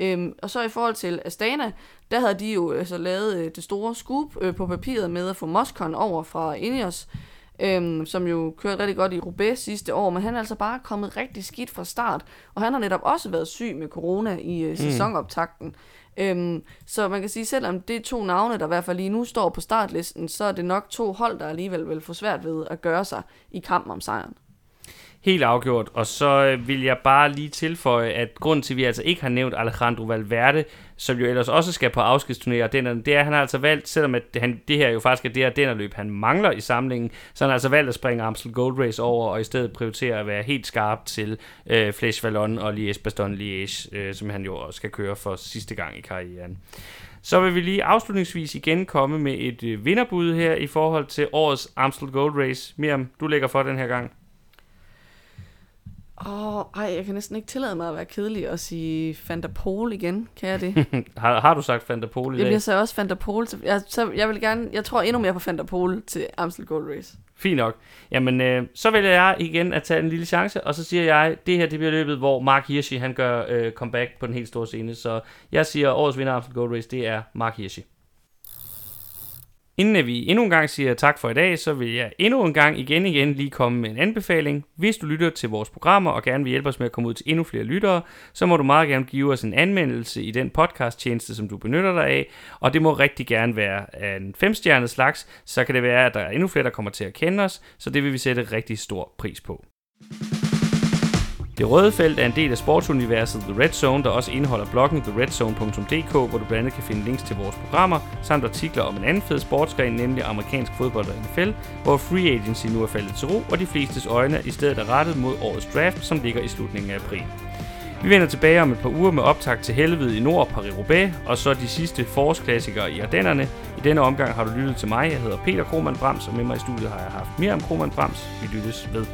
Øhm, og så i forhold til Astana, der havde de jo altså lavet øh, det store scoop øh, på papiret med at få Moscon over fra Ineos, øhm, som jo kørte rigtig godt i Roubaix sidste år, men han er altså bare kommet rigtig skidt fra start, og han har netop også været syg med corona i øh, mm. sæsonoptakten. Øhm, så man kan sige, selvom det er to navne, der i hvert fald lige nu står på startlisten, så er det nok to hold, der alligevel vil få svært ved at gøre sig i kampen om sejren. Helt afgjort. Og så øh, vil jeg bare lige tilføje, at grund til, at vi altså ikke har nævnt Alejandro Valverde, som jo ellers også skal på afskedsturnéer, det er, at han har altså valgt, selvom at han, det her jo faktisk er det her den løb, han mangler i samlingen, så han har altså valgt at springe Amstel Gold Race over, og i stedet prioritere at være helt skarp til øh, Flesh Vallon og Liège Baston Liège, øh, som han jo også skal køre for sidste gang i karrieren. Så vil vi lige afslutningsvis igen komme med et øh, vinderbud her i forhold til årets Amstel Gold Race. Miriam, du lægger for den her gang. Åh, oh, ej, jeg kan næsten ikke tillade mig at være kedelig og sige Fanta Pol igen. Kan jeg det? har, har du sagt Fanta Pol i Jeg dag? bliver så også Fanta Pol. Så jeg, så jeg vil gerne, jeg tror endnu mere på Fanta Pol til Amstel Gold Race. Fint nok. Jamen, øh, så vælger jeg igen at tage en lille chance, og så siger jeg, det her det bliver løbet, hvor Mark Hirschi, han gør øh, comeback på den helt store scene. Så jeg siger, årets vinder af Amstel Gold Race, det er Mark Hirschi. Inden vi endnu en gang siger tak for i dag, så vil jeg endnu en gang igen igen lige komme med en anbefaling. Hvis du lytter til vores programmer og gerne vil hjælpe os med at komme ud til endnu flere lyttere, så må du meget gerne give os en anmeldelse i den podcast-tjeneste, som du benytter dig af. Og det må rigtig gerne være af en femstjernet slags, så kan det være, at der er endnu flere, der kommer til at kende os, så det vil vi sætte rigtig stor pris på. Det røde felt er en del af sportsuniverset The Red Zone, der også indeholder bloggen theredzone.dk, hvor du blandt andet kan finde links til vores programmer, samt artikler om en anden fed sportsgren, nemlig amerikansk fodbold og NFL, hvor free agency nu er faldet til ro, og de flestes øjne i stedet er rettet mod årets draft, som ligger i slutningen af april. Vi vender tilbage om et par uger med optag til Helvede i Nord, Paris-Roubaix, og så de sidste forårsklassikere i Ardennerne. I denne omgang har du lyttet til mig. Jeg hedder Peter Krohmann Brams, og med mig i studiet har jeg haft Miriam Krohmann Brams. Vi lyttes ved.